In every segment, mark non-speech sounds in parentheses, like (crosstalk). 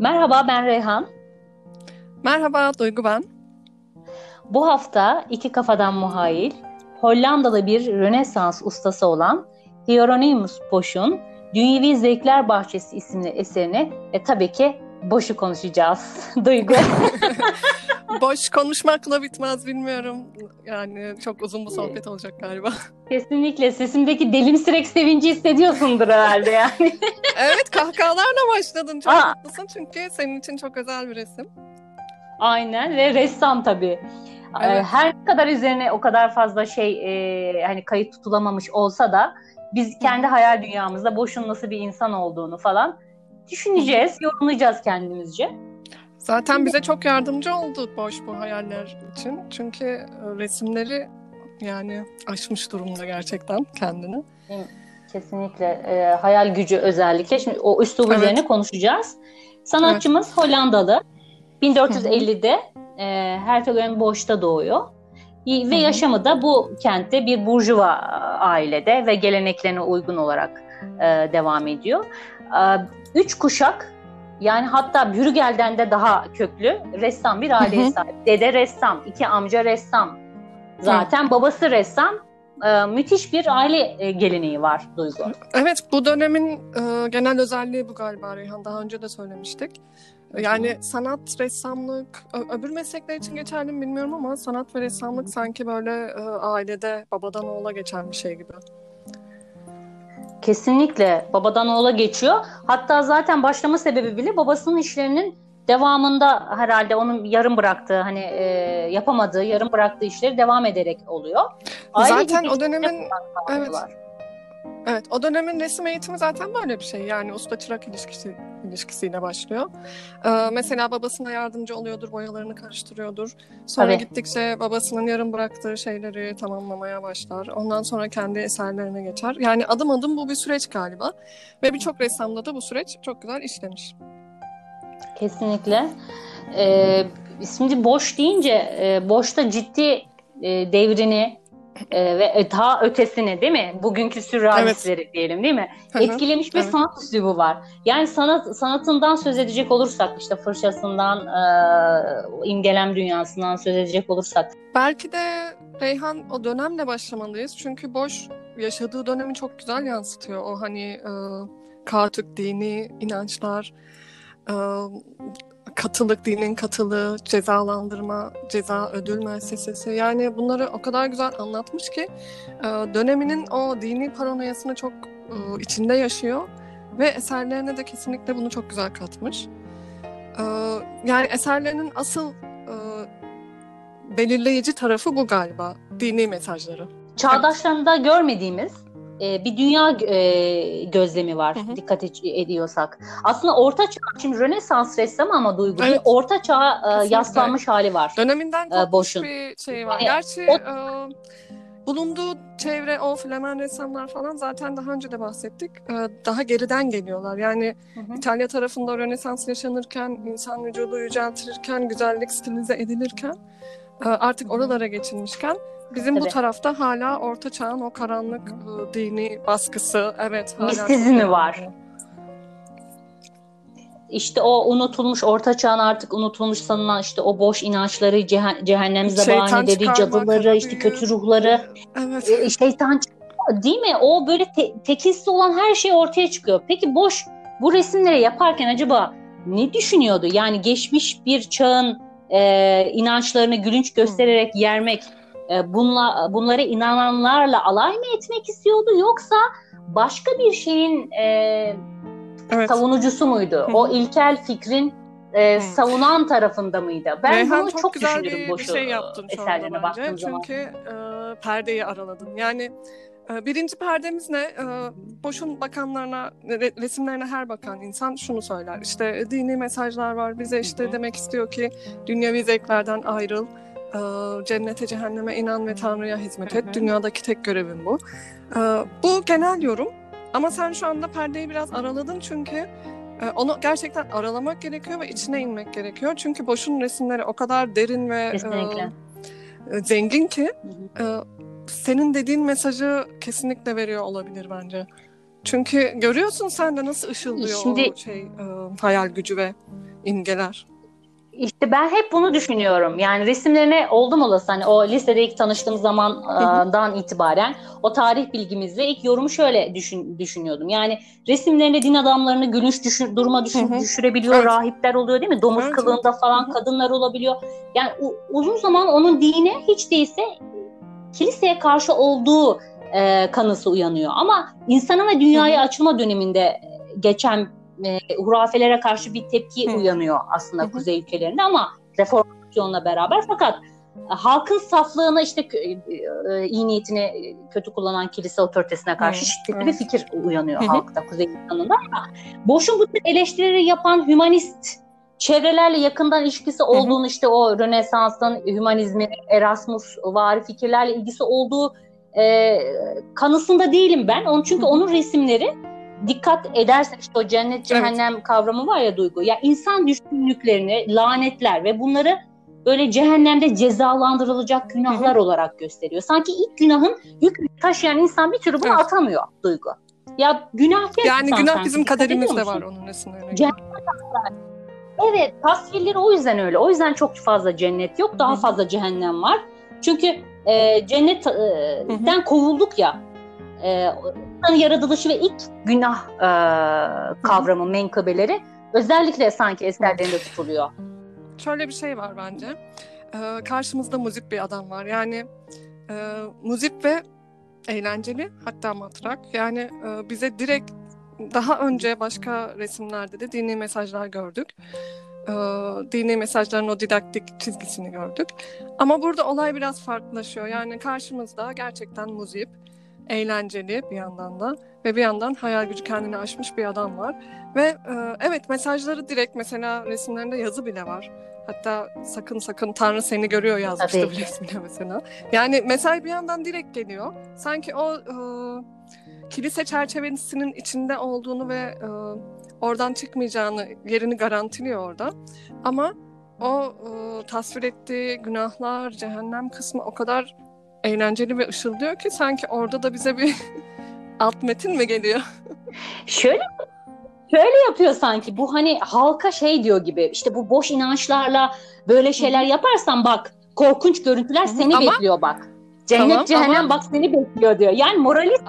Merhaba ben Reyhan. Merhaba Duygu ben. Bu hafta iki kafadan muhayil, Hollandalı bir Rönesans ustası olan Hieronymus Bosch'un Dünyevi Zevkler Bahçesi isimli eserini ve tabii ki boşu konuşacağız. (laughs) Duygu. (laughs) Boş konuşmakla bitmez bilmiyorum. Yani çok uzun bu sohbet olacak galiba. Kesinlikle sesimdeki delimsirek sevinci hissediyorsundur herhalde yani. (laughs) evet kahkahalarla başladın. Çok Aa. haklısın çünkü senin için çok özel bir resim. Aynen ve ressam tabii. Evet. Her ne kadar üzerine o kadar fazla şey e, hani kayıt tutulamamış olsa da biz kendi hayal dünyamızda Boş'un nasıl bir insan olduğunu falan düşüneceğiz, yorumlayacağız kendimizce. Zaten bize çok yardımcı oldu Boş bu hayaller için. Çünkü e, resimleri yani aşmış durumda gerçekten kendini. Kesinlikle. E, hayal gücü özellikle. Şimdi o üslubu evet. üzerine konuşacağız. Sanatçımız evet. Hollandalı. 1450'de e, Hertogen Boş'ta doğuyor. Ve Hı-hı. yaşamı da bu kentte bir burjuva ailede ve geleneklerine uygun olarak e, devam ediyor. E, üç kuşak yani hatta Brügel'den de daha köklü ressam bir aileye sahip. Dede ressam, iki amca ressam. Zaten Hı. babası ressam. Ee, müthiş bir aile e, geleneği var Duygu. Evet bu dönemin e, genel özelliği bu galiba Reyhan. Daha önce de söylemiştik. Yani sanat, ressamlık, öbür meslekler için geçerli mi bilmiyorum ama sanat ve ressamlık sanki böyle e, ailede babadan oğula geçen bir şey gibi. Kesinlikle babadan oğula geçiyor. Hatta zaten başlama sebebi bile babasının işlerinin devamında herhalde onun yarım bıraktığı hani e, yapamadığı, yarım bıraktığı işleri devam ederek oluyor. Aile zaten o dönemin evet. Var. Evet, o dönemin resim eğitimi zaten böyle bir şey. Yani usta çırak ilişkisi ilişkisiyle başlıyor. Ee, mesela babasına yardımcı oluyordur, boyalarını karıştırıyordur. Sonra Tabii. gittikçe babasının yarım bıraktığı şeyleri tamamlamaya başlar. Ondan sonra kendi eserlerine geçer. Yani adım adım bu bir süreç galiba. Ve birçok ressamda da bu süreç çok güzel işlemiş. Kesinlikle. Ee, şimdi boş deyince e, boşta ciddi e, devrini e, ve daha ötesine değil mi? Bugünkü sürrealistleri evet. diyelim değil mi? Hı-hı. Etkilemiş bir evet. sanat üslubu var. Yani sanat sanatından söz edecek olursak işte fırçasından, e, imgelem dünyasından söz edecek olursak. Belki de Reyhan o dönemle başlamalıyız. Çünkü Boş yaşadığı dönemi çok güzel yansıtıyor. O hani e, katık dini inançlar, e, katılık, dinin katılığı, cezalandırma, ceza ödül müessesesi. Yani bunları o kadar güzel anlatmış ki e, döneminin o dini paranoyasını çok e, içinde yaşıyor ve eserlerine de kesinlikle bunu çok güzel katmış. E, yani eserlerinin asıl belirleyici tarafı bu galiba, dini mesajları. Çağdaşlarında görmediğimiz e, bir dünya e, gözlemi var hı hı. dikkat ediyorsak. Aslında orta çağ, şimdi Rönesans ressamı ama Duygu evet. orta çağ e, yaslanmış hali var. Döneminden e, boşun. bir şey var. Yani, Gerçi o, e, bulunduğu çevre o Flemen ressamlar falan zaten daha önce de bahsettik. E, daha geriden geliyorlar. Yani hı hı. İtalya tarafında Rönesans yaşanırken, insan vücudu yüceltirirken, güzellik stilize edilirken e, artık oralara geçilmişken Bizim Tabii. bu tarafta hala Orta Çağ'ın o karanlık ıı, dini baskısı, evet. Hala Mistizmi var. İşte o unutulmuş Orta Çağ'ın artık unutulmuş sanılan işte o boş inançları, ceh- cehennem zabanileri, cadıları, işte kötü ruhları. Evet. E, şeytan değil mi? O böyle te- tekilsi olan her şey ortaya çıkıyor. Peki boş bu resimleri yaparken acaba ne düşünüyordu? Yani geçmiş bir çağın e, inançlarını gülünç göstererek yermek e, bunla, bunlara inananlarla alay mı etmek istiyordu yoksa başka bir şeyin e, evet. savunucusu muydu? Hı. O ilkel fikrin e, savunan tarafında mıydı? Ben Reyhan bunu çok, çok güzel düşünürüm bir, bir şey yaptın eserlerine baktığım zaman. Çünkü e, perdeyi araladın. Yani e, Birinci perdemiz ne? E, boşun bakanlarına, resimlerine her bakan insan şunu söyler. İşte dini mesajlar var. Bize işte demek istiyor ki dünyevi zevklerden ayrıl cennete cehenneme inan ve Tanrı'ya hizmet et. Dünyadaki tek görevim bu. Ee, bu genel yorum. Ama sen şu anda perdeyi biraz araladın çünkü e, onu gerçekten aralamak gerekiyor ve içine inmek gerekiyor. Çünkü boşun resimleri o kadar derin ve e, e, zengin ki senin dediğin mesajı kesinlikle veriyor olabilir bence. Çünkü görüyorsun sen de nasıl ışıldıyor Şimdi, o şey hayal gücü ve imgeler. İşte ben hep bunu düşünüyorum. Yani resimlerine oldum olası hani o lisede ilk tanıştığım zamandan itibaren o tarih bilgimizle ilk yorumu şöyle düşün, düşünüyordum. Yani resimlerinde din adamlarını gülünç düşür, duruma düşür, düşürebiliyor, evet. rahipler oluyor değil mi? Domuz evet. kılığında falan kadınlar olabiliyor. Yani uzun zaman onun dine hiç değilse kiliseye karşı olduğu e, kanısı uyanıyor. Ama insana ve dünyaya açılma döneminde geçen e, hurafelere karşı bir tepki Hı. uyanıyor aslında Hı. kuzey ülkelerinde ama reformasyonla beraber fakat halkın saflığına işte e, e, iyi niyetini kötü kullanan kilise otoritesine karşı Hı. şiddetli bir fikir uyanıyor halkta kuzey insanında ama boşun bu tür eleştirileri yapan hümanist çevrelerle yakından ilişkisi olduğunu işte o Rönesans'ın hümanizmi, Erasmus vari fikirlerle ilgisi olduğu e, kanısında değilim ben. Onun çünkü onun resimleri dikkat edersen işte o cennet cehennem evet. kavramı var ya Duygu. Ya insan düşkünlüklerini lanetler ve bunları böyle cehennemde cezalandırılacak günahlar Hı-hı. olarak gösteriyor. Sanki ilk günahın yük taşıyan insan bir türlü bunu evet. atamıyor Duygu. Ya günah Yani günah bizim kaderimizde var onun resimlerine. Evet tasvirleri o yüzden öyle. O yüzden çok fazla cennet yok. Daha Hı-hı. fazla cehennem var. Çünkü e, cennetten kovulduk ya e, yaratılışı ve ilk günah e, kavramı, menkıbeleri özellikle sanki eserlerinde tutuluyor. Şöyle bir şey var bence. Ee, karşımızda muzip bir adam var. Yani e, muzip ve eğlenceli hatta matrak. Yani e, bize direkt daha önce başka resimlerde de dini mesajlar gördük. E, dini mesajların o didaktik çizgisini gördük. Ama burada olay biraz farklılaşıyor. Yani karşımızda gerçekten muzip, eğlenceli bir yandan da ve bir yandan hayal gücü kendini aşmış bir adam var. Ve e, evet mesajları direkt mesela resimlerinde yazı bile var. Hatta sakın sakın Tanrı seni görüyor yazmıştı Tabii. bir resimde mesela. Yani mesaj bir yandan direkt geliyor. Sanki o e, kilise çerçevesinin içinde olduğunu ve e, oradan çıkmayacağını, yerini garantiliyor orada. Ama o e, tasvir ettiği günahlar, cehennem kısmı o kadar eğlenceli ve ışıldıyor ki sanki orada da bize bir (laughs) alt metin mi geliyor? Şöyle şöyle yapıyor sanki bu hani halka şey diyor gibi işte bu boş inançlarla böyle şeyler yaparsan bak korkunç görüntüler seni ama, bekliyor bak. Cennet tamam, cehennem ama, bak seni bekliyor diyor. Yani moralist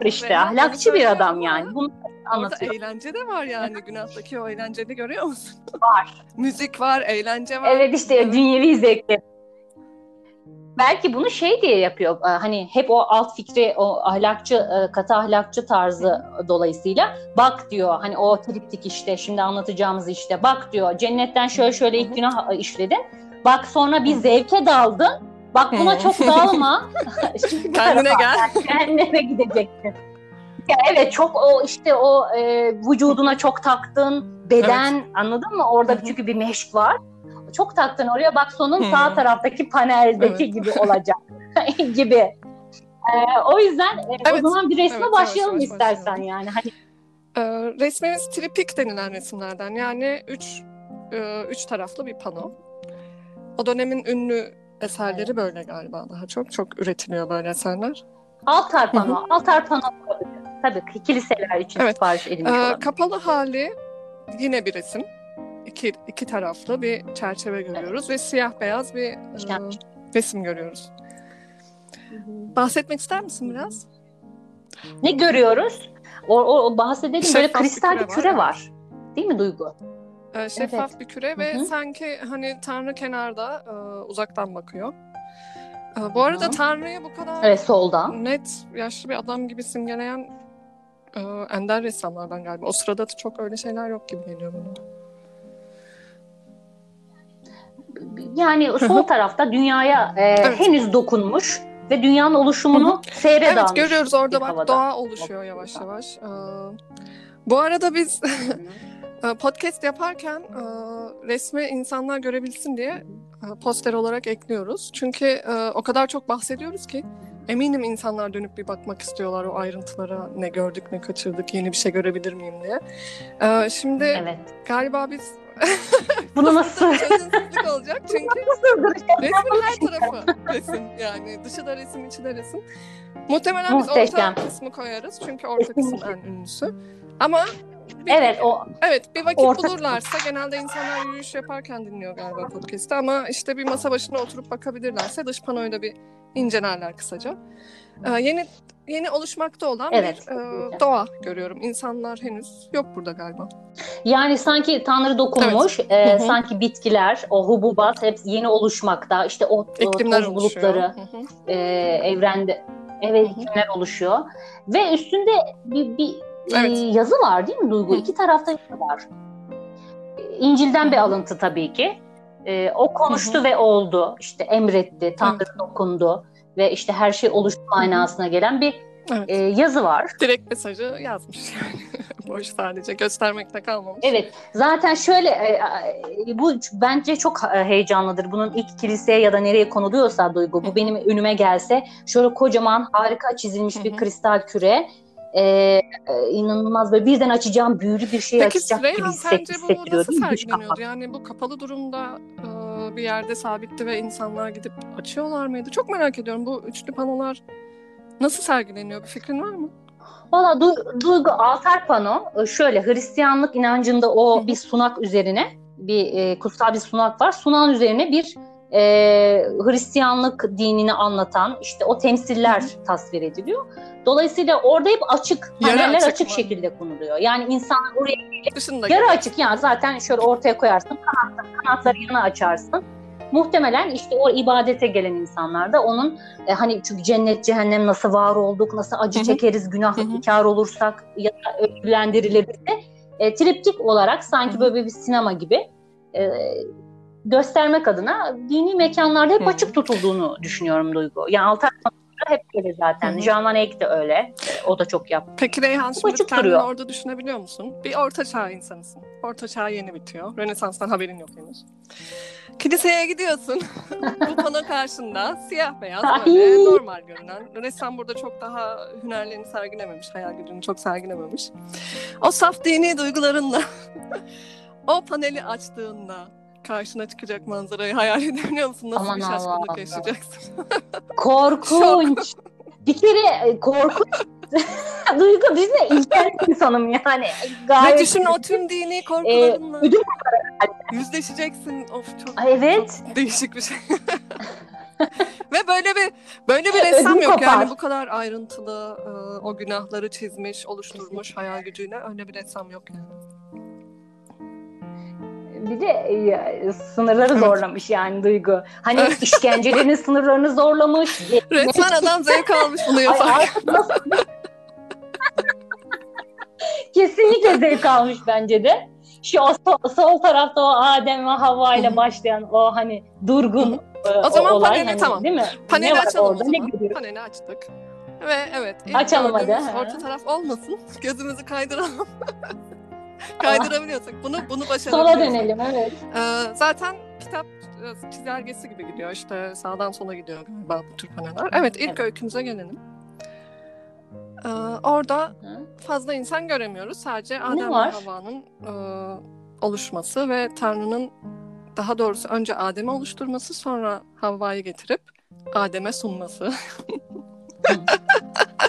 bir işte ahlakçı bir adam yani. Bunu anlatıyor. Orada eğlence de var yani günahtaki o eğlenceli görüyor musun? Var. (laughs) Müzik var, eğlence var. Evet işte dünyevi zevkler belki bunu şey diye yapıyor. E, hani hep o alt fikri, o ahlakçı, e, katı ahlakçı tarzı dolayısıyla bak diyor. Hani o triptik işte şimdi anlatacağımız işte bak diyor. Cennetten şöyle şöyle ilk günah işledin. Bak sonra bir zevke daldın. Bak buna çok dalma. (laughs) Kendine gel. Kendine gideceksin. Ya evet çok o işte o e, vücuduna çok taktın beden evet. anladın mı? Orada çünkü bir meşk var çok taktın oraya bak sonun hmm. sağ taraftaki paneldeki evet. gibi (laughs) olacak (laughs) gibi. Ee, o yüzden e, evet. o zaman bir resme evet, başlayalım yavaş, istersen başlayalım. yani. Hani ee, resmimiz tripik denilen resimlerden yani üç e, üç taraflı bir pano. O dönemin ünlü eserleri evet. böyle galiba daha çok çok üretiliyor böyle eserler. Altar pano, altar pano Tabii kiliseler için evet. sipariş edilmiş ee, Kapalı hali yine bir resim iki, iki taraflı bir çerçeve görüyoruz ve siyah beyaz bir e, resim görüyoruz. Bahsetmek ister misin biraz? Ne görüyoruz? O, o, o bahsedelim Şeffaf böyle kristal bir küre, bir küre var. var. Değil mi Duygu? Ee, şeffaf evet. bir küre ve Hı-hı. sanki hani Tanrı kenarda e, uzaktan bakıyor. E, bu arada Tanrı'yı bu kadar evet, soldan. net yaşlı bir adam gibi simgeleyen e, ender ressamlardan galiba. O sırada da çok öyle şeyler yok gibi geliyor bana. Yani sol tarafta dünyaya e, evet. henüz dokunmuş ve dünyanın oluşumunu seyre evet, dalmış. Evet görüyoruz orada bak havada. doğa oluşuyor yavaş yavaş. Ee, bu arada biz (laughs) e, podcast yaparken e, resmi insanlar görebilsin diye e, poster olarak ekliyoruz. Çünkü e, o kadar çok bahsediyoruz ki eminim insanlar dönüp bir bakmak istiyorlar o ayrıntılara ne gördük ne kaçırdık yeni bir şey görebilir miyim diye. Şimdi evet. galiba biz (laughs) bunu nasıl? Çözümsüzlük olacak çünkü resmin her tarafı resim yani dışı da resim içi de resim. Muhtemelen Muhteşem. biz orta kısmı koyarız çünkü orta kısım en ünlüsü. Ama bir, evet o evet bir vakit orta... bulurlarsa genelde insanlar yürüyüş yaparken dinliyor galiba podcast'ı ama işte bir masa başına oturup bakabilirlerse dış panoyu da bir incelerler kısaca. Ee, yeni yeni oluşmakta olan evet, bir e, doğa görüyorum. İnsanlar henüz yok burada galiba. Yani sanki Tanrı dokunmuş, evet. e, sanki bitkiler, o hububat hep yeni oluşmakta. İşte o iklimler toz bulutları e, evrende evet iklimler oluşuyor ve üstünde bir, bir evet. e, yazı var değil mi Duygu? Hı. İki tarafta yazı var. İncil'den bir alıntı tabii ki. E, o konuştu Hı-hı. ve oldu. İşte emretti, Tanrı evet. dokundu ve işte her şey oluştu manasına gelen bir evet. e, yazı var. Direkt mesajı yazmış yani. (laughs) Boş sadece göstermekte kalmamış. Evet. Zaten şöyle e, e, bu bence çok e, heyecanlıdır. Bunun ilk kiliseye ya da nereye konuluyorsa duygu. Bu benim önüme gelse şöyle kocaman harika çizilmiş bir kristal küre e, e, inanılmaz böyle birden açacağım büyülü bir şey Peki, açacak Reyhan, gibi hisset, hissettiriyor. Peki nasıl sergileniyordu? Yani bu kapalı durumda e, bir yerde sabitti ve insanlar gidip açıyorlar mıydı? Çok merak ediyorum bu üçlü panolar nasıl sergileniyor? Bir fikrin var mı? Valla du- Duygu altar pano e, şöyle Hristiyanlık inancında o bir sunak üzerine bir e, kutsal bir sunak var. Sunağın üzerine bir e, Hristiyanlık dinini anlatan işte o temsiller tasvir ediliyor. Dolayısıyla orada hep açık, paneller açık, açık şekilde konuluyor. Yani insanlar oraya gelip, yarı açık yani zaten şöyle ortaya koyarsın, kanatları, kanatları yana açarsın. Muhtemelen işte o ibadete gelen insanlar da onun e, hani çünkü cennet cehennem nasıl var olduk, nasıl acı Hı-hı. çekeriz, günah kar olursak ya da ödüllendiriliriz de e, triptik olarak sanki Hı-hı. böyle bir sinema gibi e, göstermek adına dini mekanlarda hep açık tutulduğunu düşünüyorum Duygu. Yani altar hep öyle zaten. Van Eyck de öyle. O da çok yaptı. Peki Reyhan şimdi kendini duruyor. orada düşünebiliyor musun? Bir orta çağ insanısın. Orta çağ yeni bitiyor. Rönesans'tan haberin yok henüz. Kiliseye gidiyorsun. (laughs) Bu pano karşında siyah beyaz böyle normal görünen. Ressam burada çok daha hünerlerini sergilememiş, hayal gücünü çok sergilememiş. O saf dini duygularınla (laughs) o paneli açtığında karşına çıkacak manzarayı hayal (laughs) edebiliyor musun? Nasıl Aman bir şaşkınlık Allah. yaşayacaksın? (laughs) Korkunç. bir kere e, korkunç. (laughs) Duygu biz de ilkel insanım yani. Gayet Ve düşün o tüm dini korkularınla. Ee, Yüzleşeceksin. Of çok, evet. çok değişik bir şey. Ve böyle bir böyle bir ressam Ödüm yok kopar. yani bu kadar ayrıntılı e, o günahları çizmiş, oluşturmuş hayal gücüyle öyle bir ressam yok yani bir de e, sınırları zorlamış yani Duygu. Hani işkencelerin (laughs) sınırlarını zorlamış. Resmen adam zevk almış bunu yaparken. (laughs) Kesinlikle zevk almış bence de. Şu o sol, sol tarafta o Adem ve Havva ile başlayan o hani durgun e, o zaman olay, paneli hani, tamam. Değil mi? Paneli ne açalım orada, o zaman. Ne paneli açtık. Ve evet. Açalım hadi. Orta taraf olmasın. Gözümüzü kaydıralım. (laughs) (laughs) Kaydırabiliyorsak bunu bunu başarabiliyorsak. Sola dönelim evet. Ee, zaten kitap e, çizelgesi gibi gidiyor işte sağdan sola gidiyor galiba bu tür paneler. Evet ilk evet. öykümüze gelelim. Ee, orada Hı? fazla insan göremiyoruz. Sadece Adem ve Havva'nın e, oluşması ve Tanrı'nın daha doğrusu önce Adem'i oluşturması sonra Havva'yı getirip Adem'e sunması. (laughs)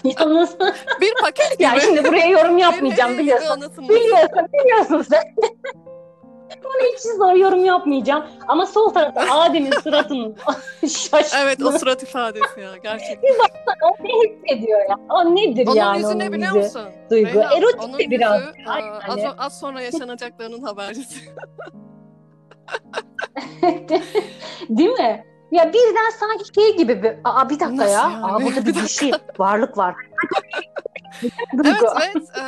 Yalnız (laughs) bir paket gibi. Ya şimdi buraya yorum yapmayacağım biliyorsun. Biliyorsun, biliyorsun sen. (laughs) Bunu hiç zor yorum yapmayacağım. Ama sol tarafta Adem'in suratının (laughs) şaşkın. Evet o surat ifadesi ya gerçekten. Bir baksana o ne hissediyor ya? O nedir onun yani yüzü ne biliyor musun? Duygu. Reyhan, Erotik de biraz. Yüzü, az, az sonra yaşanacaklarının habercisi. Değil mi? Ya birden sanki şey gibi bir, aa bir dakika Nasıl ya, yani? aa burada (laughs) bir, bir şey, varlık var. (laughs) evet evet, e,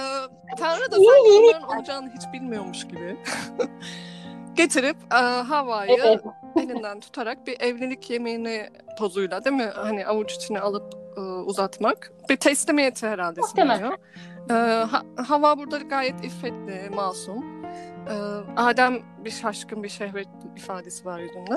Tanrı da sanki onların olacağını hiç bilmiyormuş gibi. (laughs) Getirip e, Havva'yı evet. elinden tutarak bir evlilik yemeğini tozuyla değil mi? Hani avuç içine alıp e, uzatmak. Bir teslimiyeti herhalde sunuyor. E, ha, Hava burada gayet iffetli, masum. Adem bir şaşkın bir şehvet ifadesi var yüzünde.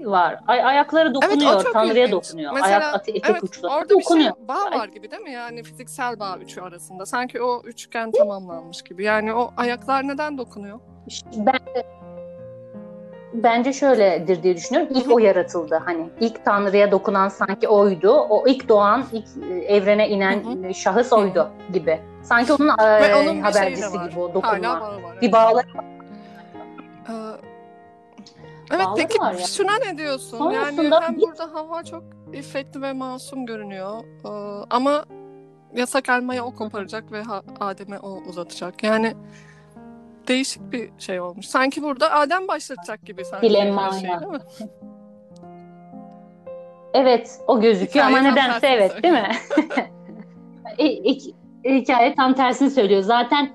E, var. Ay, ayakları dokunuyor, evet, Tanrı'ya dokunuyor. Mesela, Ayak atı, etek evet, uçları orada dokunuyor. bir şey, bağ var gibi değil mi? Yani fiziksel bağ üçü arasında. Sanki o üçgen tamamlanmış gibi. Yani o ayaklar neden dokunuyor? Ben bence şöyledir diye düşünüyorum. İlk o (laughs) yaratıldı. Hani ilk Tanrı'ya dokunan sanki oydu. O ilk doğan, ilk e, evrene inen Hı-hı. şahıs oydu gibi. Sanki onun e, onun habercisi gibi o dokunma. Bir bağları var. Ee, evet Bağları peki ya. şuna ne diyorsun? Sonrasında yani hem bir... burada hava çok iffetli ve masum görünüyor. Ee, ama yasak elmayı o koparacak ve Adem'e o uzatacak. Yani değişik bir şey olmuş. Sanki burada Adem başlatacak gibi sanki. Dilemma. Şey, değil mi? (laughs) Evet, o gözüküyor Hikaye ama nedense evet, değil mi? (laughs) Hikaye tam tersini söylüyor. Zaten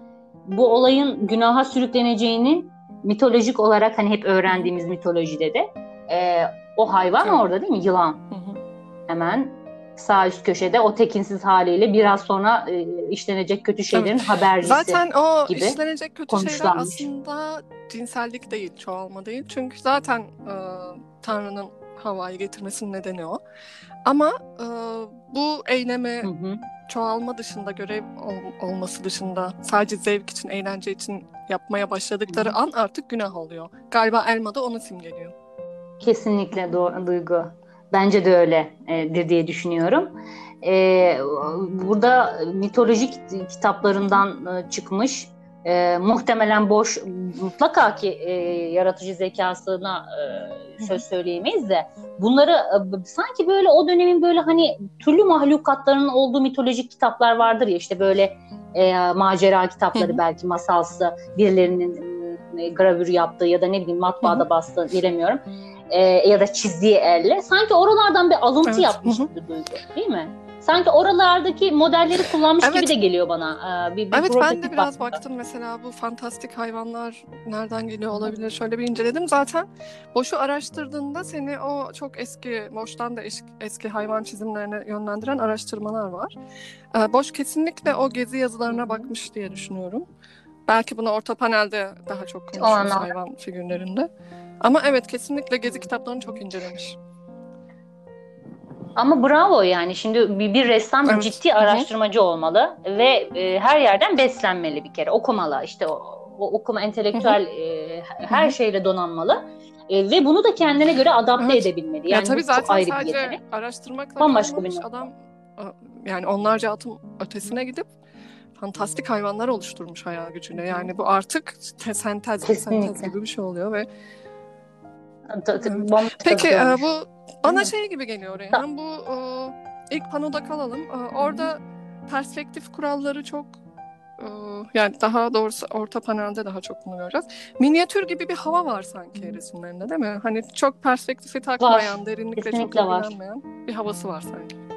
bu olayın günaha sürükleneceğinin mitolojik olarak hani hep öğrendiğimiz mitolojide de e, o hayvan evet. orada değil mi? Yılan. Hı hı. Hemen sağ üst köşede o tekinsiz haliyle biraz sonra e, işlenecek kötü şeylerin evet. habercisi Zaten o gibi işlenecek kötü şeyler aslında cinsellik değil, çoğalma değil. Çünkü zaten e, Tanrı'nın havayı getirmesinin nedeni o. Ama e, bu eylemi hı hı. çoğalma dışında, görev ol, olması dışında sadece zevk için, eğlence için yapmaya başladıkları an artık günah oluyor. Galiba elma da onu simgeliyor. Kesinlikle doğru Duygu. Bence de öyledir diye düşünüyorum. Ee, burada mitolojik kitaplarından e, çıkmış e, muhtemelen boş mutlaka ki e, yaratıcı zekasına e, söz söyleyemeyiz de bunları e, sanki böyle o dönemin böyle hani türlü mahlukatlarının olduğu mitolojik kitaplar vardır ya işte böyle e, macera kitapları belki masalsı birilerinin e, gravür yaptığı ya da ne bileyim matbaada bastığı bilemiyorum e, ya da çizdiği elle sanki oralardan bir alıntı evet. yapmış gibi duygu değil mi? Sanki oralardaki modelleri kullanmış evet. gibi de geliyor bana. Ee, bir, bir evet ben de biraz baktım. baktım mesela bu fantastik hayvanlar nereden geliyor olabilir şöyle bir inceledim. Zaten Boş'u araştırdığında seni o çok eski Boş'tan da eski, eski hayvan çizimlerine yönlendiren araştırmalar var. Ee, Boş kesinlikle o gezi yazılarına bakmış diye düşünüyorum. Belki bunu orta panelde daha çok konuşuyoruz hayvan figürlerinde. Ama evet kesinlikle gezi kitaplarını çok incelemiş. Ama bravo yani şimdi bir, bir ressam evet. ciddi araştırmacı olmalı ve e, her yerden beslenmeli bir kere okumalı işte o, o okuma entelektüel e, her Hı-hı. şeyle donanmalı e, ve bunu da kendine göre adapte evet. edebilmeli. Yani ya tabii zaten ayrı sadece bir araştırmakla bambaşka bir adam yani onlarca atım ötesine gidip fantastik hayvanlar oluşturmuş hayal gücüyle. Yani bu artık sentez, sentez gibi bir şey oluyor ve Peki e, bu bana şey gibi geliyor Reyhan. Bu e, ilk panoda kalalım. E, orada perspektif kuralları çok yani daha doğrusu orta panelde daha çok bunu göreceğiz. Minyatür gibi bir hava var sanki resimlerinde değil mi? Hani çok perspektifi takmayan, var. derinlikle Kesinlikle çok ilgilenmeyen bir havası var sanki.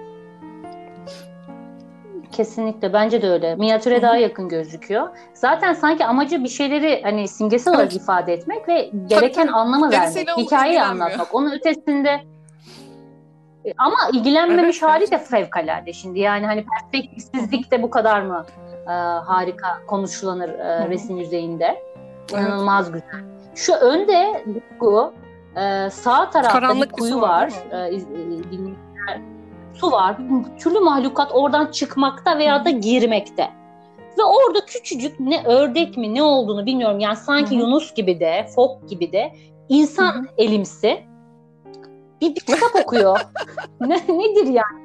Kesinlikle bence de öyle. Minyatüre daha yakın gözüküyor. Zaten sanki amacı bir şeyleri hani simgesel olarak ifade etmek ve gereken tabii, anlamı vermek, hikayeyi anlatmak. Onun ötesinde e, ama ilgilenmemiş evet, hali de fevkalade şimdi. Yani hani perspektifsizlik de bu kadar mı e, harika konuşulanır e, resim yüzeyinde. İnanılmaz evet. güzel. Şu önde bu e, sağ tarafta Karanlık bir kuyu var. var e, su var. Türlü mahlukat oradan çıkmakta veya da girmekte. Ve orada küçücük ne ördek mi ne olduğunu bilmiyorum. Yani sanki Hı-hı. Yunus gibi de, fok gibi de insan Hı-hı. elimsi bir kitap okuyor. (laughs) ne, nedir yani?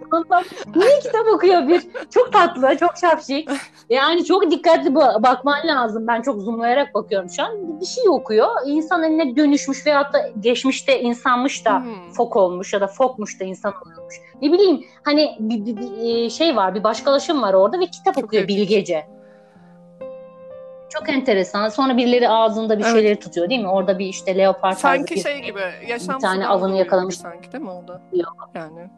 Niye kitap okuyor bir? Çok tatlı, çok şapşik. Yani çok dikkatli bakman lazım. Ben çok zoomlayarak bakıyorum şu an. Bir şey okuyor. İnsan eline dönüşmüş veyahut da geçmişte insanmış da hmm. fok olmuş ya da fokmuş da insan olmuş. Ne bileyim hani bir, bir, bir e, şey var, bir başkalaşım var orada ve kitap çok okuyor bilgece. Çok enteresan. Sonra birileri ağzında bir evet. şeyleri tutuyor değil mi? Orada bir işte leopar Sanki bir, şey gibi. Yaşam bir tane avını yakalamış. Sanki değil mi orada? Yok. Yani.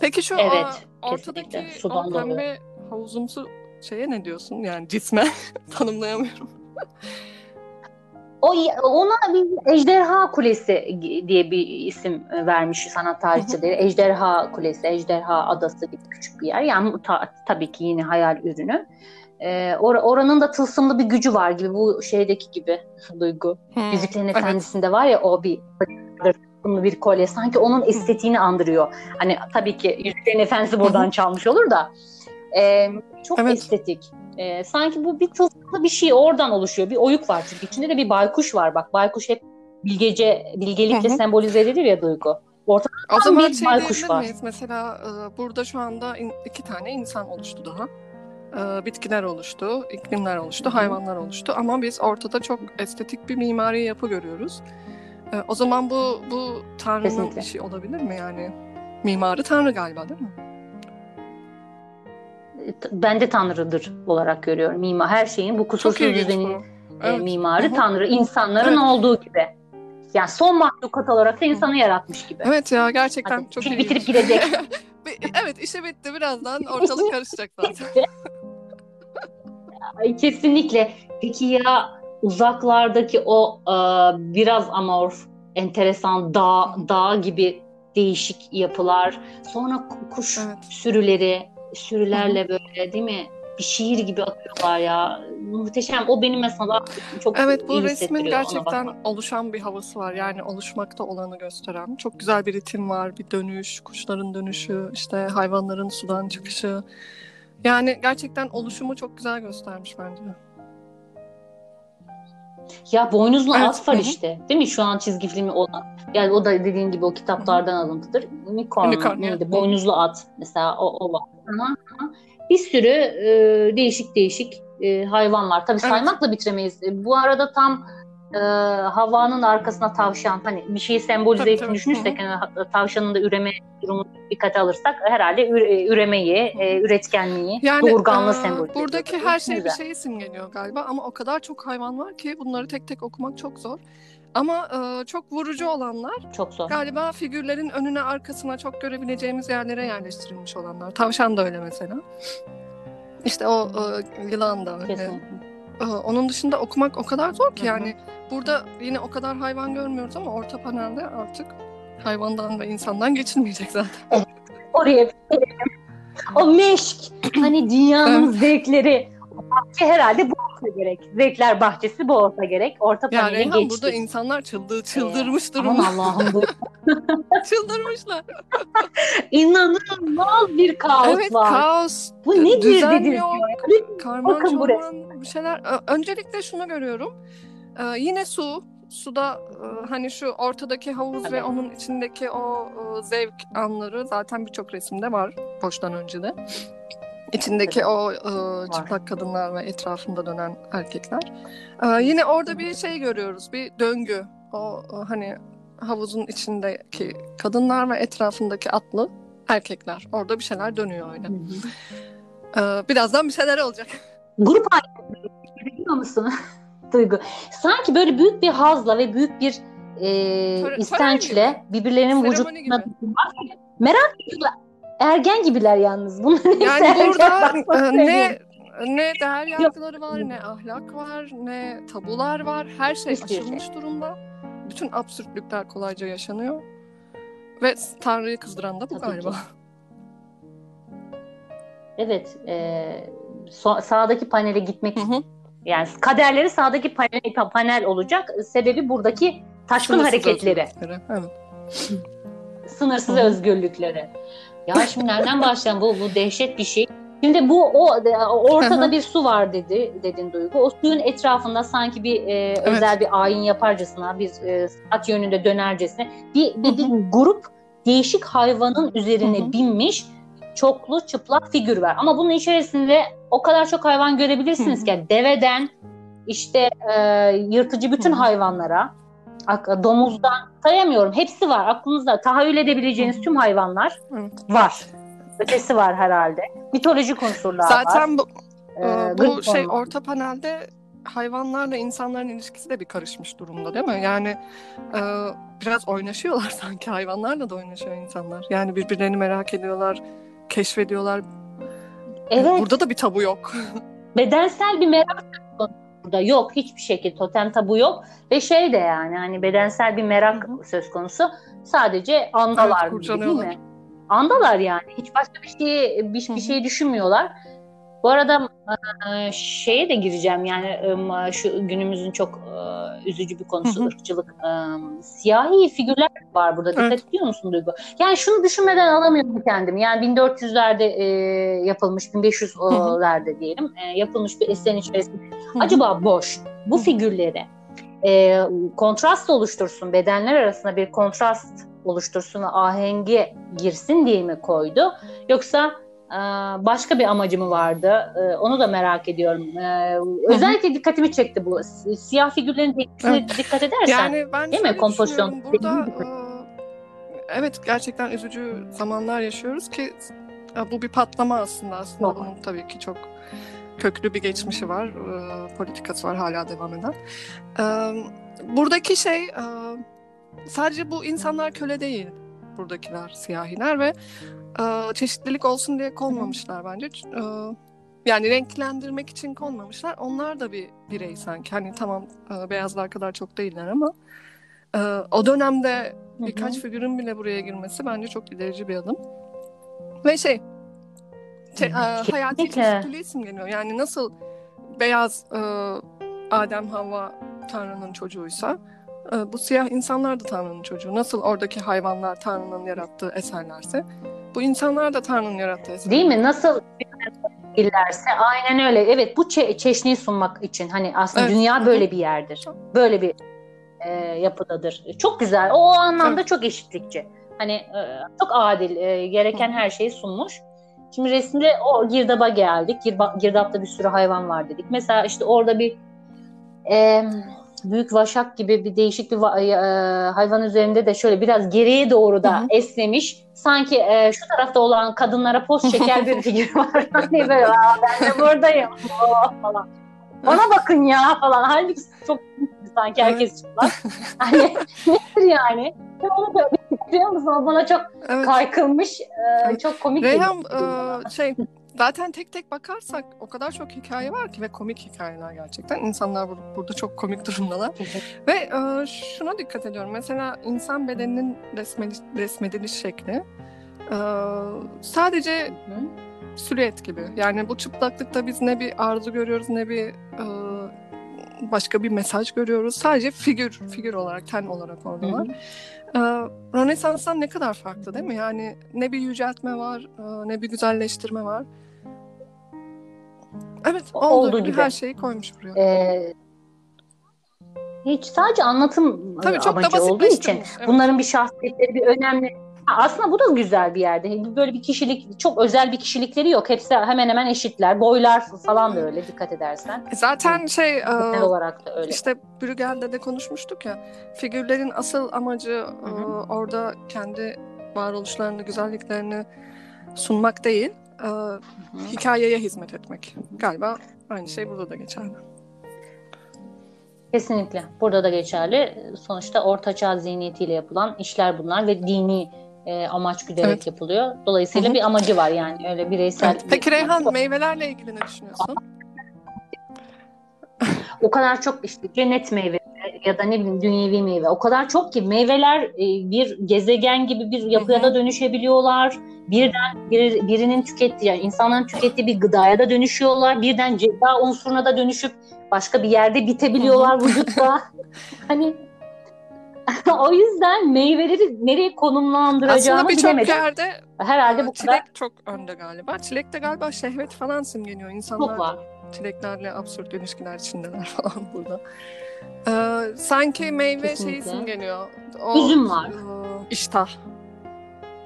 Peki şu evet, o, ortadaki o pembe havuzumsu şeye ne diyorsun? Yani cisme (laughs) tanımlayamıyorum. O ona bir Ejderha Kulesi diye bir isim vermiş sanat tarihçileri. Ejderha Kulesi, Ejderha Adası gibi küçük bir yer. Yani ta, tabii ki yine hayal ürünü. Ee, or oranın da tılsımlı bir gücü var gibi bu şeydeki gibi (laughs) duygu. Hmm, Yüzüklerin Efendisi'nde var ya o bir bir kolye sanki onun estetiğini andırıyor. Hani tabii ki Yüzüklerin Efendisi buradan çalmış olur da e, çok evet. estetik. E, sanki bu bir tılsımlı bir şey oradan oluşuyor. Bir oyuk var çünkü içinde de bir baykuş var bak. Baykuş hep bilgece bilgelikle sembolize edilir ya duygu. Ortada o zaman bir şey baykuş var. Miyiz? Mesela e, burada şu anda iki tane insan oluştu daha. E, bitkiler oluştu, iklimler oluştu, hayvanlar oluştu ama biz ortada çok estetik bir mimari yapı görüyoruz. E, o zaman bu bu Tanrı'nın Kesinlikle. işi olabilir mi yani? Mimarı Tanrı galiba değil mi? Ben de Tanrı'dır olarak görüyorum. Mimar her şeyin bu kusursuz düzenin bu. Evet. mimarı. Tanrı. insanların evet. olduğu gibi. Yani son mahlukat olarak da insanı yaratmış gibi. Evet ya gerçekten Hadi, çok iyi. Bitirip gidecek. (laughs) evet işe bitti birazdan ortalık (laughs) karışacak zaten. Ay, kesinlikle. Peki ya uzaklardaki o e, biraz amorf, enteresan dağ, dağ gibi değişik yapılar, sonra kuş evet. sürüleri, sürülerle böyle değil mi? Bir şiir gibi akıyorlar ya. Muhteşem. O benim mesela çok Evet bu resmin gerçekten oluşan bir havası var. Yani oluşmakta olanı gösteren. Çok güzel bir ritim var. Bir dönüş, kuşların dönüşü, işte hayvanların sudan çıkışı. Yani gerçekten oluşumu çok güzel göstermiş bence. Ya boynuzlu evet. at var işte. Değil mi? Şu an çizgi filmi olan. Yani o da dediğin gibi o kitaplardan alıntıdır. Unicorn, Unicorn neydi? Evet. Boynuzlu at. Mesela o, o var. Bir sürü e, değişik değişik e, hayvan var. Tabii evet. saymakla bitiremeyiz. E, bu arada tam e, havanın arkasına tavşan hani bir şeyi sembolize ettiğini düşünürsek yani, tavşanın da üreme durumu dikkate alırsak herhalde üre, üremeyi, e, üretkenliği, yani, doğurganlığı e, sembolize Buradaki her şey bir şeyi simgeliyor galiba ama o kadar çok hayvan var ki bunları tek tek okumak çok zor. Ama e, çok vurucu olanlar çok zor. galiba figürlerin önüne arkasına çok görebileceğimiz yerlere yerleştirilmiş olanlar. Tavşan da öyle mesela. İşte o e, yılan da öyle. Kesinlikle. Onun dışında okumak o kadar zor ki yani. Burada yine o kadar hayvan görmüyoruz ama orta panelde artık hayvandan ve insandan geçilmeyecek zaten. Oraya o meşk hani dünyanın zevkleri herhalde bu olsa gerek. Zevkler bahçesi bu olsa gerek. Orta panele yani geçtik. burada insanlar çıldı, çıldırmış ee, durumda. Aman Allah'ım. (laughs) Çıldırmışlar. (laughs) İnanılmaz bir kaos evet, var. Evet kaos. Bu nedir Düzen yok. Karman çorman bir şeyler. Öncelikle şunu görüyorum. Ee, yine su. Suda e, hani şu ortadaki havuz evet. ve onun içindeki o e, zevk anları zaten birçok resimde var boştan önce de. İçindeki o e, çıplak kadınlar ve etrafında dönen erkekler. E, yine orada bir şey görüyoruz, bir döngü. O, o hani havuzun içindeki kadınlar ve etrafındaki atlı erkekler. Orada bir şeyler dönüyor öyle. E, birazdan bir şeyler olacak. Grup halinde biliyor musun Duygu? Sanki böyle büyük bir hazla ve büyük bir e, Töre, istençle birbirlerinin vücuduna merak ediyorlar ergen gibiler yalnız. Bunların yani burada (laughs) e, ne ne değer yargıları var, ne ahlak var, ne tabular var. Her şey Hiçbir şey. aşılmış şey. durumda. Bütün absürtlükler kolayca yaşanıyor. Ve Tanrı'yı kızdıran da bu Tabii galiba. Ki. Evet. E, so- sağdaki panele gitmek hı hı. yani kaderleri sağdaki panel, panel olacak. Sebebi buradaki taşkın Sınırsız hareketleri. Evet. Sınırsız özgürlükleri. Ya şimdi nereden başlayalım? Bu, bu dehşet bir şey. Şimdi bu o ortada bir su var dedi dedin Duygu. O suyun etrafında sanki bir e, evet. özel bir ayin yaparcasına, bir e, saat yönünde dönercesine bir, bir, bir grup değişik hayvanın üzerine binmiş çoklu çıplak figür var. Ama bunun içerisinde o kadar çok hayvan görebilirsiniz ki deveden işte e, yırtıcı bütün hayvanlara domuzdan sayamıyorum. Hepsi var. Aklınızda tahayyül edebileceğiniz tüm hayvanlar var. Ötesi var herhalde. Mitolojik unsurlar Zaten var. Zaten bu, ee, bu şey olmaz. orta panelde hayvanlarla insanların ilişkisi de bir karışmış durumda değil mi? Yani e, biraz oynaşıyorlar (laughs) sanki hayvanlarla da oynaşıyor insanlar. Yani birbirlerini merak ediyorlar, keşfediyorlar. Evet. Burada da bir tabu yok. (laughs) Bedensel bir merak burada yok. Hiçbir şekilde totem tabu yok. Ve şey de yani hani bedensel bir merak Hı-hı. söz konusu. Sadece andalar evet, değil mi? Andalar yani. Hiç başka bir şey bir, bir şey düşünmüyorlar. Bu arada e, şeye de gireceğim yani e, şu günümüzün çok e, üzücü bir konusu ırkçılık. Siyahi figürler var burada. Dikkat evet. ediyor musun Duygu? Yani şunu düşünmeden alamıyorum kendimi. Yani 1400'lerde yapılmış, 1500'lerde diyelim yapılmış bir eserin içerisinde. Acaba boş bu figürleri e, kontrast oluştursun, bedenler arasında bir kontrast oluştursun ve ahengi girsin diye mi koydu? Yoksa e, başka bir amacı mı vardı? E, onu da merak ediyorum. E, özellikle dikkatimi çekti bu. Siyah figürlerin evet. dikkat edersen. Yani ben değil mi kompozisyon? Burada evet gerçekten üzücü zamanlar yaşıyoruz ki bu bir patlama aslında aslında bunun tabii ki çok köklü bir geçmişi var, politikası var hala devam eden. Buradaki şey sadece bu insanlar köle değil, buradakiler siyahiler ve e, çeşitlilik olsun diye konmamışlar bence. E, yani renklendirmek için konmamışlar. Onlar da bir birey sanki. Hani tamam e, beyazlar kadar çok değiller ama e, o dönemde birkaç Hı-hı. figürün bile buraya girmesi bence çok ilerici bir adım. Ve şey te, e, hayati çeşitliliği simgeliyor. Yani nasıl beyaz e, Adem Havva Tanrı'nın çocuğuysa e, bu siyah insanlar da Tanrı'nın çocuğu. Nasıl oradaki hayvanlar Tanrı'nın yarattığı eserlerse bu insanlar da Tanrı'nın yarattığı. Değil mi? Nasıl illerse aynen öyle. Evet bu çe- çeşniyi sunmak için hani aslında evet. dünya böyle bir yerdir. Böyle bir e, yapıdadır. Çok güzel. O, o anlamda evet. çok eşitlikçi. Hani e, çok adil, e, gereken her şeyi sunmuş. Şimdi resimde o girdaba geldik. Girba, girdapta bir sürü hayvan var dedik. Mesela işte orada bir e, büyük vaşak gibi bir değişik bir e, hayvan üzerinde de şöyle biraz geriye doğru da Hı-hı. esnemiş. Sanki e, şu tarafta olan kadınlara poz çeker bir figür (laughs) var. (laughs) hani böyle ben de buradayım (laughs) falan. Bana bakın ya falan. Halbuki çok sanki herkes çıplak. hani nedir yani? Onu da biliyor musun? Bana çok evet. kaykılmış, e, çok komik. Reyhan e, şey zaten tek tek bakarsak o kadar çok hikaye var ki ve komik hikayeler gerçekten. İnsanlar bur- burada çok komik (laughs) durumdalar. ve e, şuna dikkat ediyorum. Mesela insan bedeninin resmediliş, resmediliş şekli e, sadece Hı. silüet gibi. Yani bu çıplaklıkta biz ne bir arzu görüyoruz ne bir e, başka bir mesaj görüyoruz. Sadece figür figür olarak, ten olarak oradalar. Hı hı. Ee, Rönesans'tan ne kadar farklı değil mi? Yani ne bir yüceltme var, e, ne bir güzelleştirme var. Evet, olduğu, olduğu gibi her şeyi koymuş buraya. Ee, hiç sadece anlatım Tabii, çok amacı olduğu için evet. bunların bir şahsiyetleri bir önemli aslında bu da güzel bir yerde. Böyle bir kişilik, çok özel bir kişilikleri yok. Hepsi hemen hemen eşitler. Boylar falan da öyle dikkat edersen. E zaten şey Genel olarak da öyle. İşte Brügel'de de konuşmuştuk ya. Figürlerin asıl amacı Hı-hı. orada kendi varoluşlarını, güzelliklerini sunmak değil, Hı-hı. hikayeye hizmet etmek. Galiba aynı şey burada da geçerli. Kesinlikle. Burada da geçerli. Sonuçta ortaçağ zihniyetiyle yapılan işler bunlar ve dini e, amaç güderek evet. yapılıyor. Dolayısıyla Hı-hı. bir amacı var yani öyle bireysel. Evet. Peki Reyhan meyvelerle ilgili ne düşünüyorsun? o kadar çok işte cennet meyve ya da ne bileyim dünyevi meyve o kadar çok ki meyveler e, bir gezegen gibi bir yapıya da dönüşebiliyorlar. Birden bir, birinin tükettiği yani insanların tükettiği bir gıdaya da dönüşüyorlar. Birden ceza unsuruna da dönüşüp başka bir yerde bitebiliyorlar vücutta. (laughs) hani (laughs) o yüzden meyveleri nereye konumlandıracağımı Aslında birçok yerde herhalde bu çilek kadar... çok önde galiba. Çilekte galiba şehvet falan simgeniyor. İnsanlar çok var. çileklerle absürt ilişkiler içindeler (laughs) falan burada. Ee, sanki meyve Kesinlikle. şeyi simgeniyor. O, Üzüm var. E, iştah.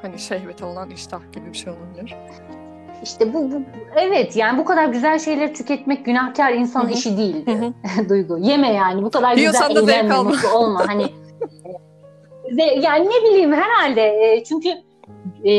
Hani şehvet olan iştah gibi bir şey olabilir. İşte bu, bu evet yani bu kadar güzel şeyleri tüketmek günahkar insan işi değil (laughs) Duygu. Yeme yani bu kadar Yiyorsan güzel eğlenme mutlu (laughs) olma. Hani yani ne bileyim herhalde e, çünkü e,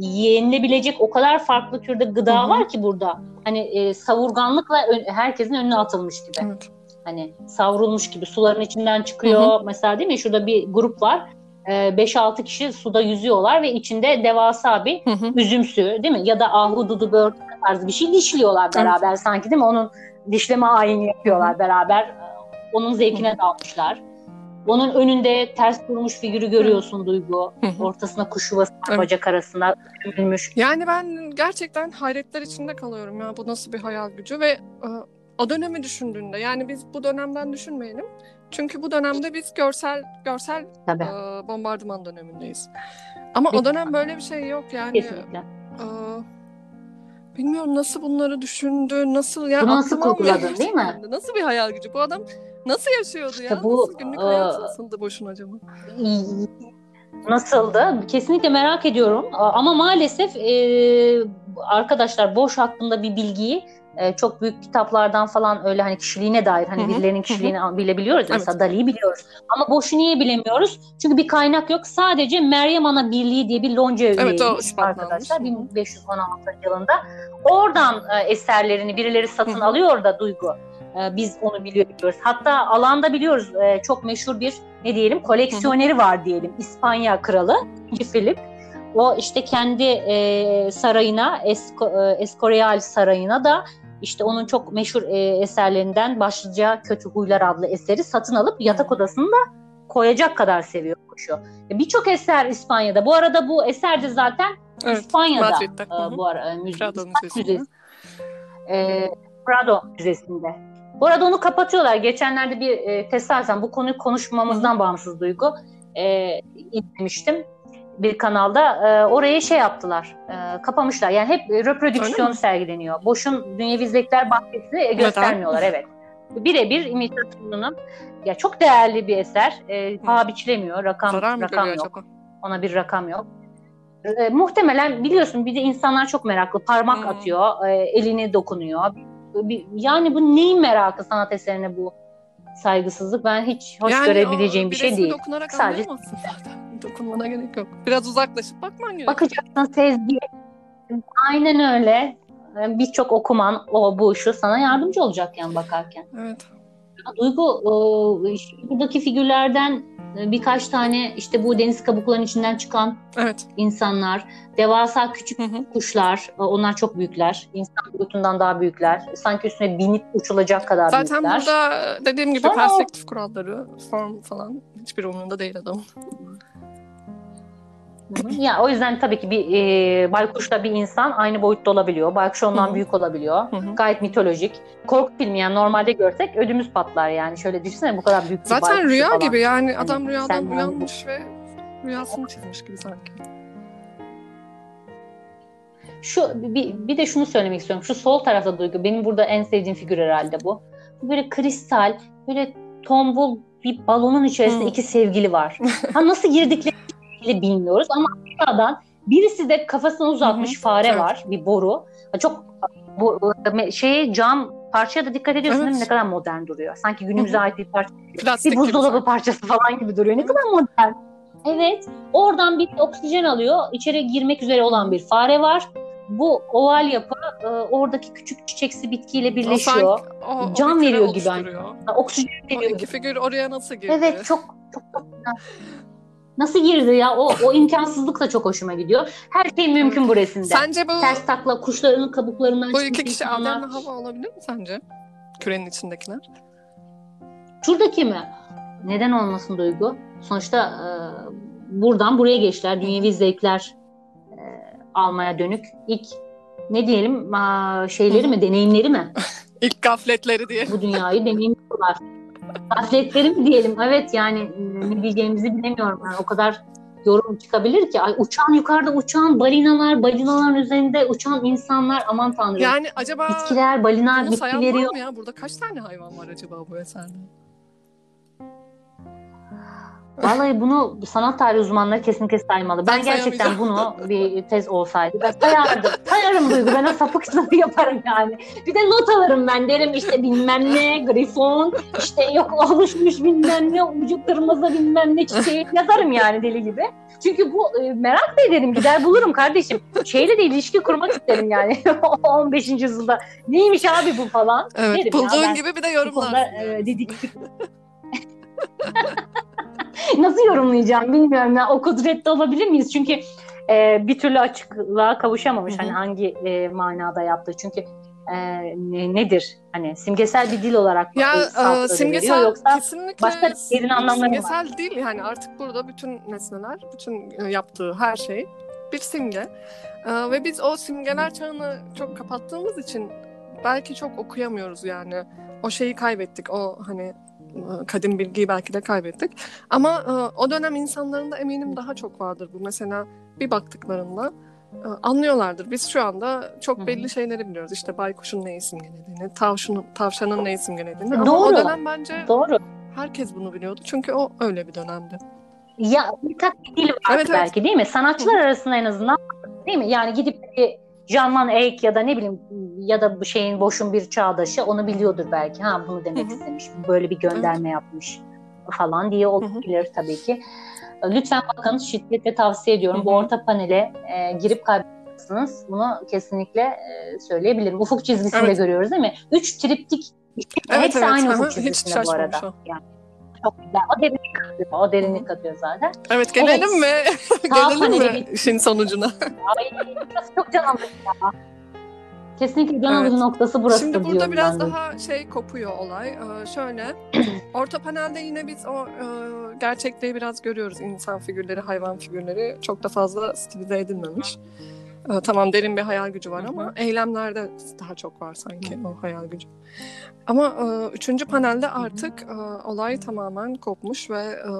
yenilebilecek o kadar farklı türde gıda Hı-hı. var ki burada. Hani e, savurganlıkla ön, herkesin önüne atılmış gibi. Evet. Hani savrulmuş gibi suların içinden çıkıyor. Hı-hı. Mesela değil mi? Şurada bir grup var. 5-6 e, kişi suda yüzüyorlar ve içinde devasa bir Hı-hı. üzüm suyu değil mi? Ya da ahududu börtü tarzı bir şey dişliyorlar beraber evet. sanki değil mi? Onun dişleme ayini yapıyorlar beraber. Onun zevkine dalmışlar. Onun önünde ters durmuş figürü görüyorsun Duygu. Ortasına kuş yuvası evet. bacak arasında gömülmüş. Yani ben gerçekten hayretler içinde kalıyorum ya. Bu nasıl bir hayal gücü ve e, o dönemi düşündüğünde yani biz bu dönemden düşünmeyelim. Çünkü bu dönemde biz görsel görsel e, bombardıman dönemindeyiz. Ama o dönem böyle bir şey yok yani. Kesinlikle. E, bilmiyorum nasıl bunları düşündü, nasıl yani Bunu nasıl kurguladın değil mi? Nasıl bir hayal gücü? Bu adam nasıl yaşıyordu işte ya? Bu, nasıl günlük e, hayat nasıldı boşuna acaba? Nasıldı? Kesinlikle merak ediyorum. Ama maalesef e, arkadaşlar boş hakkında bir bilgiyi e, çok büyük kitaplardan falan öyle hani kişiliğine dair hani birilerinin kişiliğini hı bilebiliyoruz. Evet. Mesela Dali'yi biliyoruz. Ama boşu niye bilemiyoruz? Çünkü bir kaynak yok. Sadece Meryem Ana Birliği diye bir lonca evet, üyeymiş arkadaşlar 1516 yılında. Oradan e, eserlerini birileri satın alıyor da Duygu. E, biz onu biliyoruz. Hatta alanda biliyoruz e, çok meşhur bir ne diyelim koleksiyoneri var diyelim. İspanya kralı (laughs) Filip. O işte kendi e, sarayına, Esco, e, Escorial sarayına da işte onun çok meşhur e, eserlerinden başlıca Kötü Huylar adlı eseri satın alıp yatak odasında koyacak kadar seviyor kuşu. E, Birçok eser İspanya'da. Bu arada bu eser de zaten evet, İspanya'da Madrid'de. E, bu ara e, müze, Prado Müzesi. E, Prado Müzesi'nde. Bu arada onu kapatıyorlar. Geçenlerde bir e, tesadüfen bu konuyu konuşmamızdan bağımsız duygu e, izlemiştim bir kanalda e, orayı şey yaptılar, e, kapamışlar. Yani hep reprodüksiyon sergileniyor. Boşun Dünyevi Zevkler Bahçesi göstermiyorlar, evet. Birebir imitasyonunun, ya çok değerli bir eser. E, paha biçilemiyor, rakam, rakam yok. Acaba? Ona bir rakam yok. E, muhtemelen biliyorsun bir de insanlar çok meraklı. Parmak hmm. atıyor, e, elini dokunuyor. Bir, yani bu neyin merakı sanat eserine bu saygısızlık? Ben hiç hoş yani görebileceğim bir şey değil. Sadece zaten dokunmana gerek yok. Biraz uzaklaşıp bakman gerekiyor. Bakacaksın Sezgi. Aynen öyle. Birçok okuman o bu şu sana yardımcı olacak yani bakarken. Evet. Duygu buradaki figürlerden e, birkaç tane işte bu deniz kabuklarının içinden çıkan evet. insanlar, devasa küçük hı hı. kuşlar, e, onlar çok büyükler. İnsan boyutundan daha büyükler. Sanki üstüne binip uçulacak kadar Zaten büyükler. Zaten burada dediğim gibi Sonra perspektif kuralları, form falan hiçbir umurunda değil adam ya o yüzden tabii ki bir e, baykuşla bir insan aynı boyutta olabiliyor. Baykuş ondan Hı-hı. büyük olabiliyor. Hı-hı. Gayet mitolojik. Korku filmi yani normalde görsek ödümüz patlar yani. Şöyle düşünsene bu kadar büyük bir Zaten rüya falan. gibi yani hani adam rüyadan uyanmış ve rüyasını çizmiş gibi sanki. Şu bir, bir de şunu söylemek istiyorum. Şu sol tarafta Duygu benim burada en sevdiğim figür herhalde bu. Böyle kristal, böyle tombul bir balonun içerisinde hmm. iki sevgili var. ha nasıl girdikleri bile bilmiyoruz ama aşağıdan birisi de kafasını uzatmış Hı-hı. fare evet. var bir boru. Çok bu şey cam parçaya da dikkat ediyorsun evet. değil mi? Ne kadar modern duruyor. Sanki günümüze ait bir parça. Plastik bir buzdolabı parçası falan gibi duruyor. Ne kadar modern. Evet. Oradan bir oksijen alıyor. İçeri girmek üzere olan bir fare var. Bu oval yapı e, oradaki küçük çiçeksi bitkiyle birleşiyor. O sanki, o, Can veriyor gibi aynı. Oksijen veriyor. O iki figür oraya nasıl girdi? Evet çok çok, çok Nasıl girdi ya? O, o imkansızlık da çok hoşuma gidiyor. Her şey mümkün bu resimde. Sence bu... Ters takla kuşların kabuklarından Bu iki kişi insanlar... hava olabilir mi sence? Kürenin içindekiler. Şuradaki mi? Neden olmasın Duygu? Sonuçta e, buradan buraya geçtiler. Dünyevi zevkler e, almaya dönük. ilk ne diyelim a, şeyleri mi, deneyimleri mi? (laughs) İlk gafletleri diye. Bu dünyayı deneyimliyorlar. Gafletleri mi diyelim? Evet yani ne diyeceğimizi bilemiyorum. Yani o kadar yorum çıkabilir ki. Ay, uçan yukarıda uçan balinalar, balinaların üzerinde uçan insanlar aman tanrım. Yani acaba bitkiler, balinalar bitki veriyor. Mı ya? Burada kaç tane hayvan var acaba bu eserde? Vallahi bunu sanat tarihi uzmanları kesinlikle saymalı. Ben, ben gerçekten bunu bir tez olsaydı ben sayardım. Sayarım Duygu. Ben o sapık sınavı yaparım yani. Bir de not alırım ben. Derim işte bilmem ne, grifon, işte yok oluşmuş bilmem ne, ucu kırmızı bilmem ne çiçeği yazarım yani deli gibi. Çünkü bu e, merak da ederim. Gider bulurum kardeşim. Şeyle de ilişki kurmak isterim yani. (laughs) 15. yüzyılda. Neymiş abi bu falan. Evet derim bulduğun ya. gibi bir de yorumlar. Konuda, e, dedik. (laughs) (laughs) Nasıl yorumlayacağım bilmiyorum. Yani o kudrette olabilir miyiz? Çünkü e, bir türlü açıklığa kavuşamamış. Hani hangi e, manada yaptı? Çünkü e, ne, nedir? Hani simgesel bir dil olarak ya, e, simgesel veriyor yoksa kesinlikle başka derin anlamları simgesel var. değil yani artık burada bütün nesneler, bütün e, yaptığı her şey bir simge. E, ve biz o simgeler çağını çok kapattığımız için belki çok okuyamıyoruz yani. O şeyi kaybettik. O hani kadim bilgiyi belki de kaybettik. Ama e, o dönem insanlarında eminim daha çok vardır bu. Mesela bir baktıklarında e, anlıyorlardır. Biz şu anda çok belli şeyleri biliyoruz. İşte baykuşun ne simgelediğini, tavşanın, tavşanın ne simgelediğini. Ama Doğru. o dönem bence Doğru. herkes bunu biliyordu. Çünkü o öyle bir dönemdi. Ya bir dil var Evet, evet. belki değil mi? Sanatçılar arasında en azından değil mi? Yani gidip bir Jean Van Eyck ya da ne bileyim ya da bu şeyin boşun bir çağdaşı onu biliyordur belki. Ha bunu demek istemiş. Böyle bir gönderme yapmış falan diye olabilir tabii ki. Lütfen bakın şiddetle tavsiye ediyorum. Bu orta panele e, girip kaybedersiniz. Bunu kesinlikle e, söyleyebilirim. Ufuk çizgisinde Evet. görüyoruz değil mi? Üç triptik Evet, hepsi evet. aynı ufuk Hiç çizgisinde bu arada. Yani çok güzel. O derinlik katıyor. O derinlik katıyor zaten. Evet gelelim mi? Sağ (laughs) gelelim paneli mi işin sonucuna? Ay çok can alıcı ya. Kesinlikle can alıcı Evet. noktası burası Şimdi burada biraz ben daha şey kopuyor olay. Ee, şöyle, (clears throat) orta panelde yine biz o e, gerçekliği biraz görüyoruz. İnsan figürleri, hayvan figürleri çok da fazla stilize edilmemiş. Ee, tamam derin bir hayal gücü var ama eylemlerde daha çok var sanki o hayal gücü. Ama e, üçüncü panelde artık e, olay tamamen kopmuş ve e,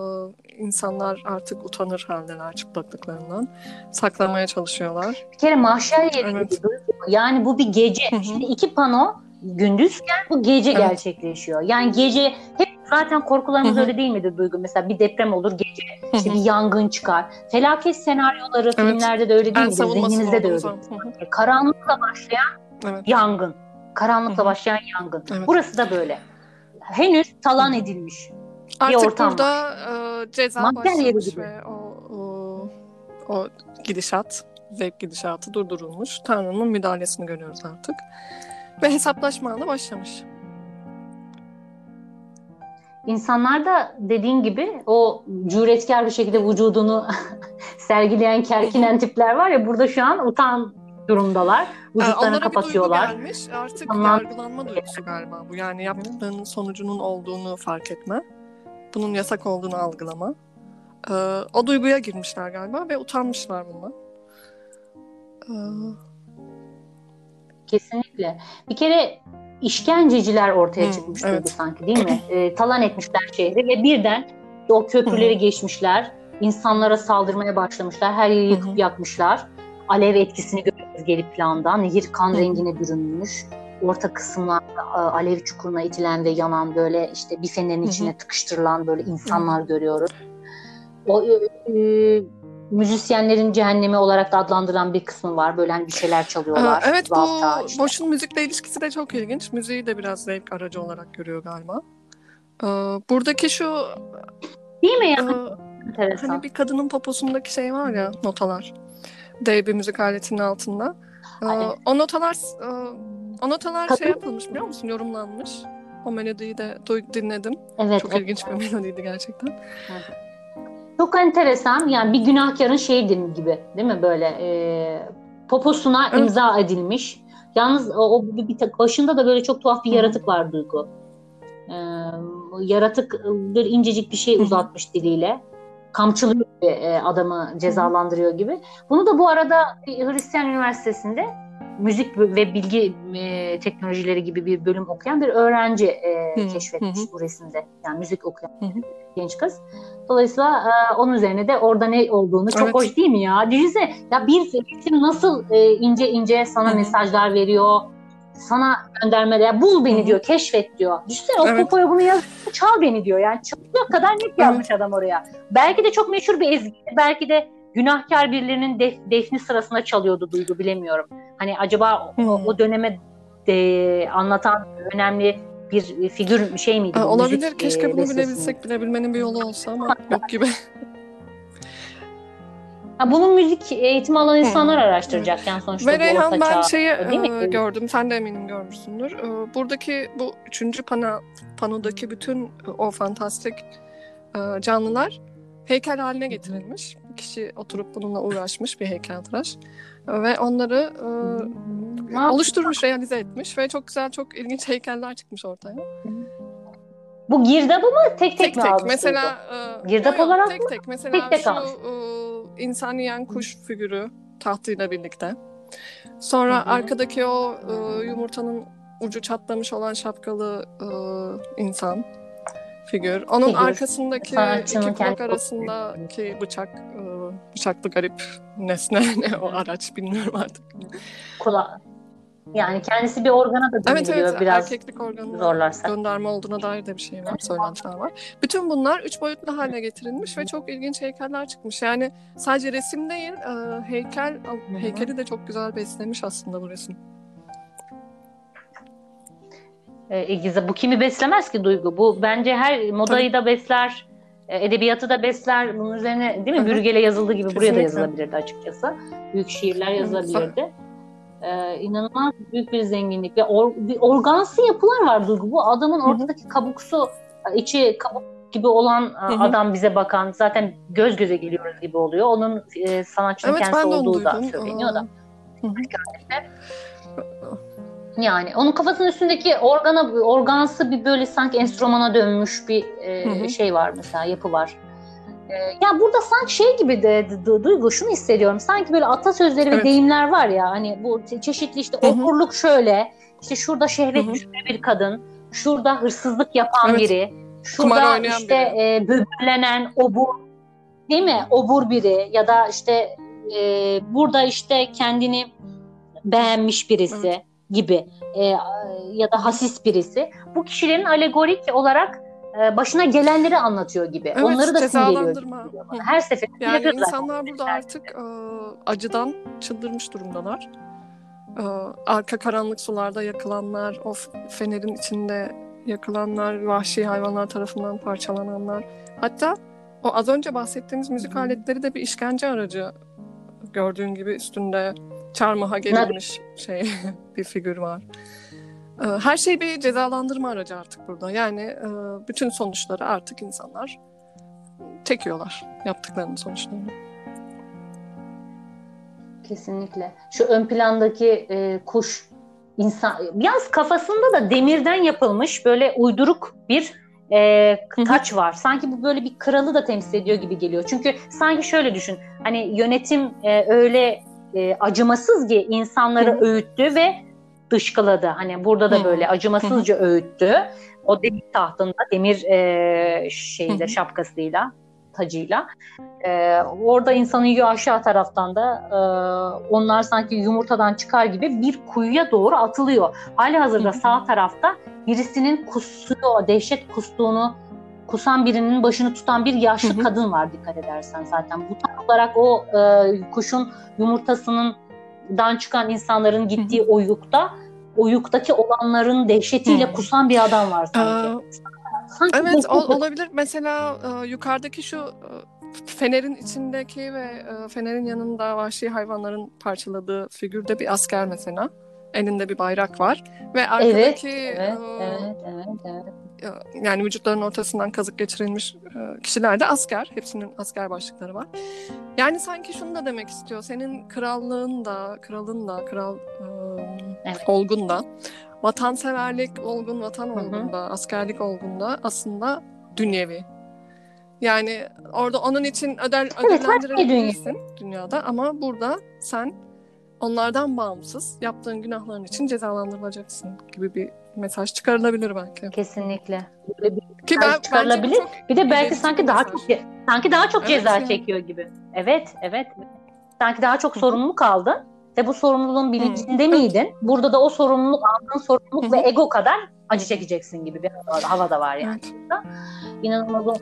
insanlar artık utanır haldeler çıplaklıklarından. Saklamaya çalışıyorlar. Bir kere mahşer yeri Evet. gibi. Yani bu bir gece. Hı hı. Şimdi iki pano gündüzken bu gece Evet. gerçekleşiyor. Yani gece hep zaten korkularımız öyle değil midir Duygu? Mesela bir deprem olur gece işte bir yangın çıkar. Felaket senaryoları Evet. filmlerde de öyle değil midir? Zihninizde de öyle. hı. Karanlıkla başlayan Evet. yangın. Karanlıkla başlayan yangın. Evet. Burası da böyle. Henüz talan edilmiş. Artık ortam burada e, ceza yeri başlamış ve o, o, o gidişat, zevk gidişatı durdurulmuş. Tanrı'nın müdahalesini görüyoruz artık. Ve hesaplaşma anı başlamış. İnsanlar da dediğin gibi o cüretkar bir şekilde vücudunu (laughs) sergileyen kerkinen tipler var ya burada şu an utan durumdalar. E, Vücutlarını bir duygu kapatıyorlar. gelmiş. Artık Tamam. yargılanma duygusu galiba bu. Yani yaptıklarının sonucunun olduğunu fark etme. Bunun yasak olduğunu algılama. E, o duyguya girmişler galiba ve utanmışlar bundan. E, Kesinlikle. Bir kere işkenceciler ortaya Hı, çıkmış evet. sanki değil mi? (clears throat) E, talan etmişler şehri ve birden o köprüleri geçmişler. insanlara saldırmaya başlamışlar. Her yeri yıkıp yakmışlar. Alev etkisini görüyoruz geri planda. Nehir kan rengine bürünmüş. Orta kısımlarda alev çukuruna itilen ve yanan böyle işte bir fenerin içine tıkıştırılan böyle insanlar görüyoruz. O e, e, müzisyenlerin cehennemi olarak da adlandıran bir kısmı var. Böyle hani bir şeyler çalıyorlar. Ee, evet bu işte. Boş'un müzikle ilişkisi de çok ilginç. Müziği de biraz zevk aracı olarak görüyor galiba. Ee, buradaki şu Değil mi e, ya? Enteresan. hani bir kadının poposundaki şey var ya notalar. Dev bir müzik aletinin altında. Ee, o notalar e, o notalar Kadın- şey yapılmış biliyor musun? Yorumlanmış. O melodiyi de duy- dinledim. evet, Çok evet. ilginç bir melodiydi gerçekten. Çok enteresan. Yani bir günahkarın şeydi gibi değil mi böyle e, poposuna Evet. imza edilmiş. Yalnız o, o bir, tek- başında da böyle çok tuhaf bir yaratık var Duygu. E, yaratık bir incecik bir şey uzatmış diliyle. Kamçılıyor gibi, e, adamı cezalandırıyor gibi. Bunu da bu arada bir Hristiyan Üniversitesi'nde müzik ve bilgi e, teknolojileri gibi bir bölüm okuyan bir öğrenci e, Hı keşfetmiş Hı bu resimde. Yani müzik okuyan Hı hı. genç kız. Dolayısıyla e, onun üzerine de orada ne olduğunu çok Evet. hoş değil mi ya? Düşünsene ya bir resim nasıl e, ince ince sana Hı mesajlar veriyor. Sana göndermeler. Bul beni Hı diyor, keşfet diyor. Düşünsene o Evet. popoya bunu yaz, çal beni diyor. Yani çalacak kadar net yazmış adam oraya. Belki de çok meşhur bir ezgi. Belki de günahkar birilerinin def- defni sırasında çalıyordu Duygu bilemiyorum. Hani acaba o, Hı. o döneme de anlatan önemli bir figür şey miydi? Aa, olabilir. müzik, Keşke e, bunu bilebilsek. Bilebilmenin bir yolu olsa ama (laughs) yok gibi. Ha, bunun müzik eğitimi alan insanlar araştıracak yani sonuçta Ve Reyhan ben çağ, şeyi e, gördüm. Sen de eminim görmüşsündür. E, buradaki bu üçüncü pana, panodaki bütün o fantastik e, canlılar heykel haline getirilmiş. Bir kişi oturup bununla uğraşmış bir heykeltıraş. Ve onları e, oluşturmuş, realize etmiş ve çok güzel, çok ilginç heykeller çıkmış ortaya. Bu girdabı mı tek tek, Tek mi tek. Mesela e, Girdap yok, olarak tek tek. Mesela Tek tek şu almış. e, insan yiyen kuş figürü tahtıyla birlikte. Sonra Hı hı. arkadaki o e, yumurtanın ucu çatlamış olan şapkalı e, insan. Figür. Onun figür. arkasındaki Sanatçının iki blok arasındaki bıçak, e, bıçaklı garip nesne (laughs) ne o araç bilmiyorum artık. Kula yani kendisi bir organa da evet, evet, biraz erkeklik organına zorlarsa. gönderme olduğuna dair de bir şey var, söylentiler var. Bütün bunlar üç boyutlu hale getirilmiş ve çok ilginç heykeller çıkmış. Yani sadece resim değil, e, heykel heykeli de çok güzel beslemiş aslında bu resim. E, bu kimi beslemez ki Duygu? Bu bence her modayı Tabii. da besler, e, edebiyatı da besler. Bunun üzerine değil mi? Bürgele yazıldığı gibi Kesinlikle. buraya da yazılabilirdi açıkçası. Büyük şiirler yazılabilirdi. Ee, inanılmaz büyük bir zenginlik ve or, bir organsı yapılar var Duygu. Bu adamın ortadaki kabuksu, içi kabuk gibi olan Hı-hı. adam bize bakan zaten göz göze geliyoruz gibi oluyor. Onun e, sanatçının evet, kendisi olduğu da söyleniyor da. Yani onun kafasının üstündeki organa organsı bir böyle sanki enstrümana dönmüş bir e, şey var mesela yapı var. E, ya burada sanki şey gibi de, de Duygu şunu hissediyorum. Sanki böyle atasözleri evet. ve deyimler var ya hani bu çeşitli işte hı okurluk şöyle işte şurada şehvet düşkünü bir kadın, şurada hırsızlık yapan evet. biri, şurada işte biri. e, böbürlenen obur değil mi? Obur biri ya da işte e, burada işte kendini beğenmiş birisi. Evet gibi e, ya da hasis birisi bu kişilerin alegorik olarak e, başına gelenleri anlatıyor gibi. Evet, Onları da simgeliyor. Her seferinde yani insanlar burada artık e, acıdan çıldırmış durumdalar. E, arka karanlık sularda yakılanlar, o fenerin içinde yakılanlar, vahşi hayvanlar tarafından parçalananlar. Hatta o az önce bahsettiğimiz müzik aletleri de bir işkence aracı gördüğün gibi üstünde çarmıha gelinmiş şey (laughs) bir figür var. Ee, her şey bir cezalandırma aracı artık burada. Yani e, bütün sonuçları artık insanlar çekiyorlar yaptıklarının sonuçlarını. Kesinlikle. Şu ön plandaki e, kuş insan yalnız kafasında da demirden yapılmış böyle uyduruk bir e, taç var. Sanki bu böyle bir kralı da temsil ediyor gibi geliyor. Çünkü sanki şöyle düşün. Hani yönetim e, öyle e, acımasız ki insanları Hı. öğüttü ve dışkıladı. Hani burada da Hı. böyle acımasızca Hı. öğüttü. O demir tahtında demir e, şeyle Hı. şapkasıyla tacıyla. Ee, orada insanı yiyor aşağı taraftan da e, onlar sanki yumurtadan çıkar gibi bir kuyuya doğru atılıyor. Hali hazırda sağ tarafta birisinin kusuyor, dehşet kustuğunu kusan birinin başını tutan bir yaşlı hı hı. kadın var dikkat edersen zaten. Bu tam olarak o e, kuşun yumurtasının dan çıkan insanların gittiği hı hı. oyukta oyuktaki olanların dehşetiyle hı. kusan bir adam var sanki. Aa, sanki evet ol, olabilir. Mesela e, yukarıdaki şu e, fenerin içindeki ve e, fenerin yanında vahşi hayvanların parçaladığı figürde bir asker mesela. Elinde bir bayrak var ve arkadaki evet, evet, e, evet, evet, evet yani vücutların ortasından kazık geçirilmiş e, kişiler de asker. Hepsinin asker başlıkları var. Yani sanki şunu da demek istiyor. Senin krallığın da, kralın da, kral e, evet. olgun da, vatanseverlik olgun, vatan olgun da, askerlik olgun da aslında dünyevi. Yani orada onun için ödel, ödüllendirebilirsin dünyada ama burada sen onlardan bağımsız yaptığın günahların için cezalandırılacaksın gibi bir mesaj çıkarılabilir belki. Kesinlikle. Ki ben, çıkarılabilir. Bir de belki sanki daha çok sanki daha çok evet, ceza yani. çekiyor gibi. Evet, evet. Sanki daha çok sorumluluk aldın ve bu sorumluluğun bilincinde Hı. miydin? Burada da o sorumluluk aldığın sorumluluk Hı. ve ego kadar acı çekeceksin gibi bir hava da var yani. Evet. İnanılmaz.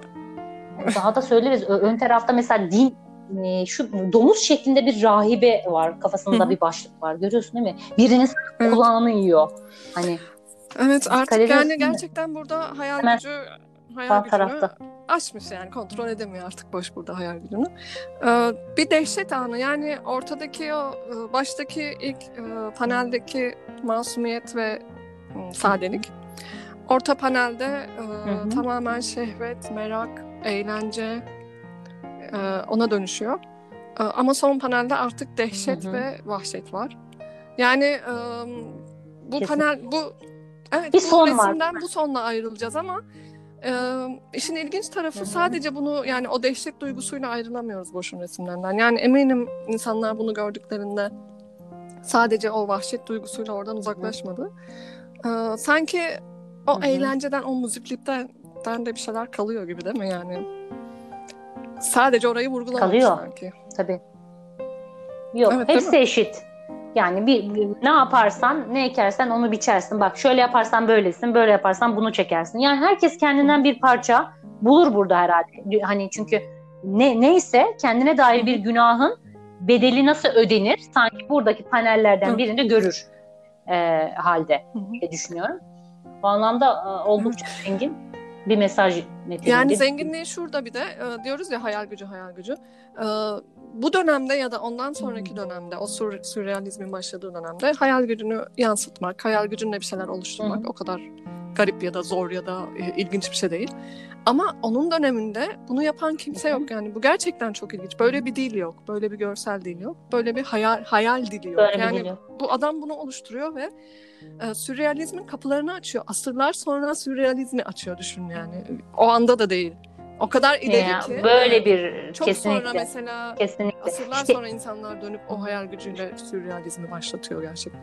Daha da söyleriz. Ön tarafta mesela din e, şu domuz şeklinde bir rahibe var. Kafasında bir başlık var. Görüyorsun değil mi? Birinin evet. kulağını yiyor. Hani Evet artık yani gerçekten burada hayal Hemen gücü hayal gücünü tarafta. aşmış yani kontrol edemiyor artık boş burada hayal gücünü. Ee, bir dehşet anı yani ortadaki o e, baştaki ilk e, paneldeki masumiyet ve ıı, sadelik. Orta panelde e, hı hı. tamamen şehvet, merak, eğlence ona dönüşüyor. Ama son panelde artık dehşet hı hı. ve vahşet var. Yani bu Kesin. panel bu Evet, bir bu son resimden var. bu sonla ayrılacağız ama e, işin ilginç tarafı Hı-hı. sadece bunu yani o dehşet duygusuyla ayrılamıyoruz boşun resimlerinden. Yani eminim insanlar bunu gördüklerinde sadece o vahşet duygusuyla oradan uzaklaşmadı. E, sanki o Hı-hı. eğlenceden, o müziklikten gerçekten de bir şeyler kalıyor gibi değil mi yani? Sadece orayı vurgulamak kalıyor. sanki. Tabii. Yok evet, hepsi eşit. Yani bir, bir ne yaparsan, ne ekersen onu biçersin. Bak şöyle yaparsan böylesin, böyle yaparsan bunu çekersin. Yani herkes kendinden bir parça bulur burada herhalde. Hani çünkü ne neyse kendine dair bir günahın bedeli nasıl ödenir sanki buradaki panellerden birinde görür e, halde diye düşünüyorum. Bu anlamda e, oldukça zengin bir mesaj niteliğinde. Yani zenginliği şurada bir de e, diyoruz ya hayal gücü hayal gücü. E, bu dönemde ya da ondan sonraki dönemde o sür, sürrealizmin başladığı dönemde hayal gücünü yansıtmak, hayal gücünle bir şeyler oluşturmak Hı-hı. o kadar garip ya da zor ya da e, ilginç bir şey değil. Ama onun döneminde bunu yapan kimse yok yani bu gerçekten çok ilginç. Böyle bir dil yok, böyle bir görsel dil yok, böyle bir hayal hayal dili yok. Böyle yani bu adam bunu oluşturuyor ve e, sürrealizmin kapılarını açıyor. Asırlar sonra sürrealizmi açıyor düşün yani. O anda da değil. O kadar ileri ya, ki. Böyle bir çok kesinlikle. sonra mesela kesinlikle. asırlar işte, sonra insanlar dönüp o hayal gücüyle sürrealizmi başlatıyor gerçekten.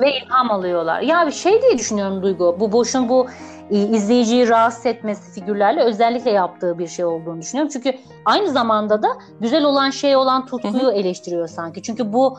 Ve ilham alıyorlar. Ya bir şey diye düşünüyorum Duygu. Bu boşun bu e, izleyiciyi rahatsız etmesi figürlerle özellikle yaptığı bir şey olduğunu düşünüyorum. Çünkü aynı zamanda da güzel olan şey olan tutkuyu eleştiriyor sanki. Çünkü bu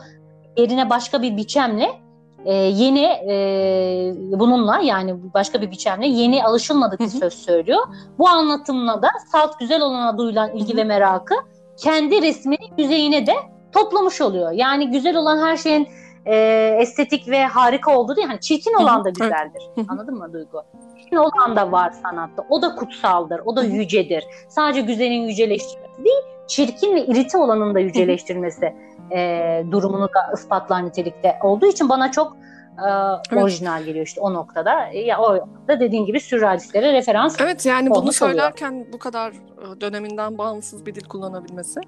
yerine başka bir biçemle e, yeni e, bununla yani başka bir biçemle yeni alışılmadık bir söz söylüyor. Bu anlatımla da salt güzel olana duyulan ilgi ve merakı kendi resminin yüzeyine de toplamış oluyor. Yani güzel olan her şeyin e, estetik ve harika olduğu değil. Hani çirkin olan da güzeldir. Anladın mı Duygu? Çirkin olan da var sanatta. O da kutsaldır. O da yücedir. Sadece güzelin yüceleştirilmesi değil, çirkin ve irite olanın da yüceleştirilmesi e, durumunu da ispatlar nitelikte olduğu için bana çok e, evet. orijinal geliyor işte o noktada. Ya o da dediğin gibi sürrealistlere referans Evet yani bunu söylerken oluyor. bu kadar e, döneminden bağımsız bir dil kullanabilmesi.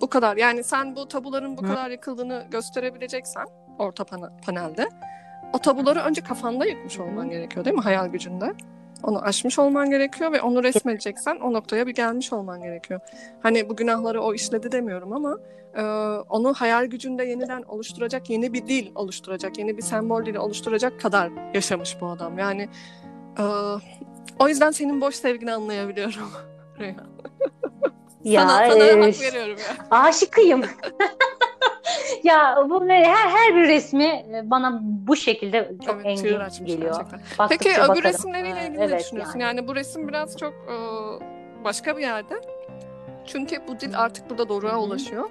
Bu kadar. Yani sen bu tabuların bu Hı. kadar yıkıldığını gösterebileceksen orta panelde o tabuları önce kafanda yıkmış olman gerekiyor değil mi hayal gücünde? Onu aşmış olman gerekiyor ve onu resmedeceksen o noktaya bir gelmiş olman gerekiyor. Hani bu günahları o işledi demiyorum ama onu hayal gücünde yeniden oluşturacak yeni bir dil oluşturacak, yeni bir sembol dili oluşturacak kadar yaşamış bu adam. Yani e, o yüzden senin boş sevgini anlayabiliyorum. (laughs) Ya, sana, sana e, hak veriyorum ya. Aşıkıyım. (laughs) ya bu her her bir resmi e, bana bu şekilde çok evet, engin geliyor. Peki öbür bakarım. resimleriyle ilgili evet, ne düşünüyorsun? Yani. yani bu resim biraz çok e, başka bir yerde. Çünkü bu dil artık burada doğruya ulaşıyor.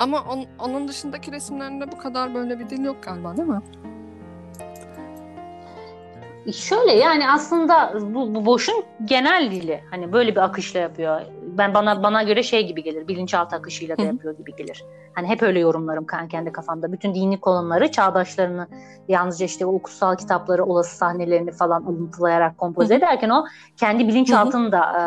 Ama on, onun dışındaki resimlerinde bu kadar böyle bir dil yok galiba değil mi? Şöyle yani aslında bu, bu boşun genel dili. Hani böyle bir akışla yapıyor. Ben bana bana göre şey gibi gelir. Bilinçaltı akışıyla da yapıyor gibi gelir. Hani hep öyle yorumlarım kendi kafamda. Bütün dini konuları, çağdaşlarını yalnızca işte o kutsal kitapları, olası sahnelerini falan alıntılayarak kompoze ederken o kendi bilinçaltını da e,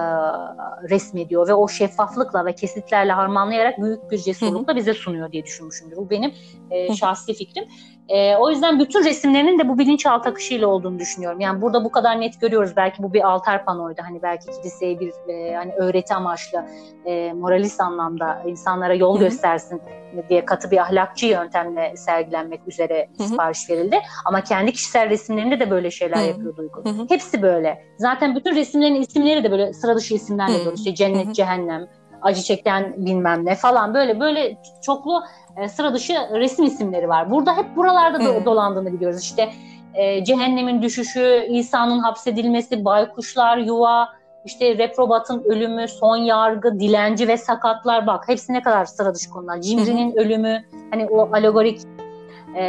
resmediyor ve o şeffaflıkla ve kesitlerle harmanlayarak büyük bir cesurlukla bize sunuyor diye düşünmüşümdür. Bu benim e, şahsi fikrim. E, o yüzden bütün resimlerinin de bu bilinçaltı akışıyla olduğunu düşünüyorum. Yani burada bu kadar net görüyoruz. Belki bu bir altar panoydu. Hani belki kiliseye bir e, hani öğreti amaçlı, e, moralist anlamda insanlara yol göstersin diye katı bir ahlakçı yöntemle sergilenmek üzere Hı-hı. sipariş verildi. Ama kendi kişisel resimlerinde de böyle şeyler Hı-hı. yapıyor Duygu. Hı-hı. Hepsi böyle. Zaten bütün resimlerin isimleri de böyle sıra dışı isimlerle böyle. İşte cennet, Hı-hı. cehennem, acı çeken bilmem ne falan böyle böyle çoklu e, sıra dışı resim isimleri var. Burada hep buralarda hmm. dolandığını biliyoruz. İşte e, cehennemin düşüşü, İsa'nın hapsedilmesi, baykuşlar, yuva, işte reprobatın ölümü, son yargı, dilenci ve sakatlar bak hepsi ne kadar sıra dışı konular. Cimri'nin ölümü, hani o alegorik e,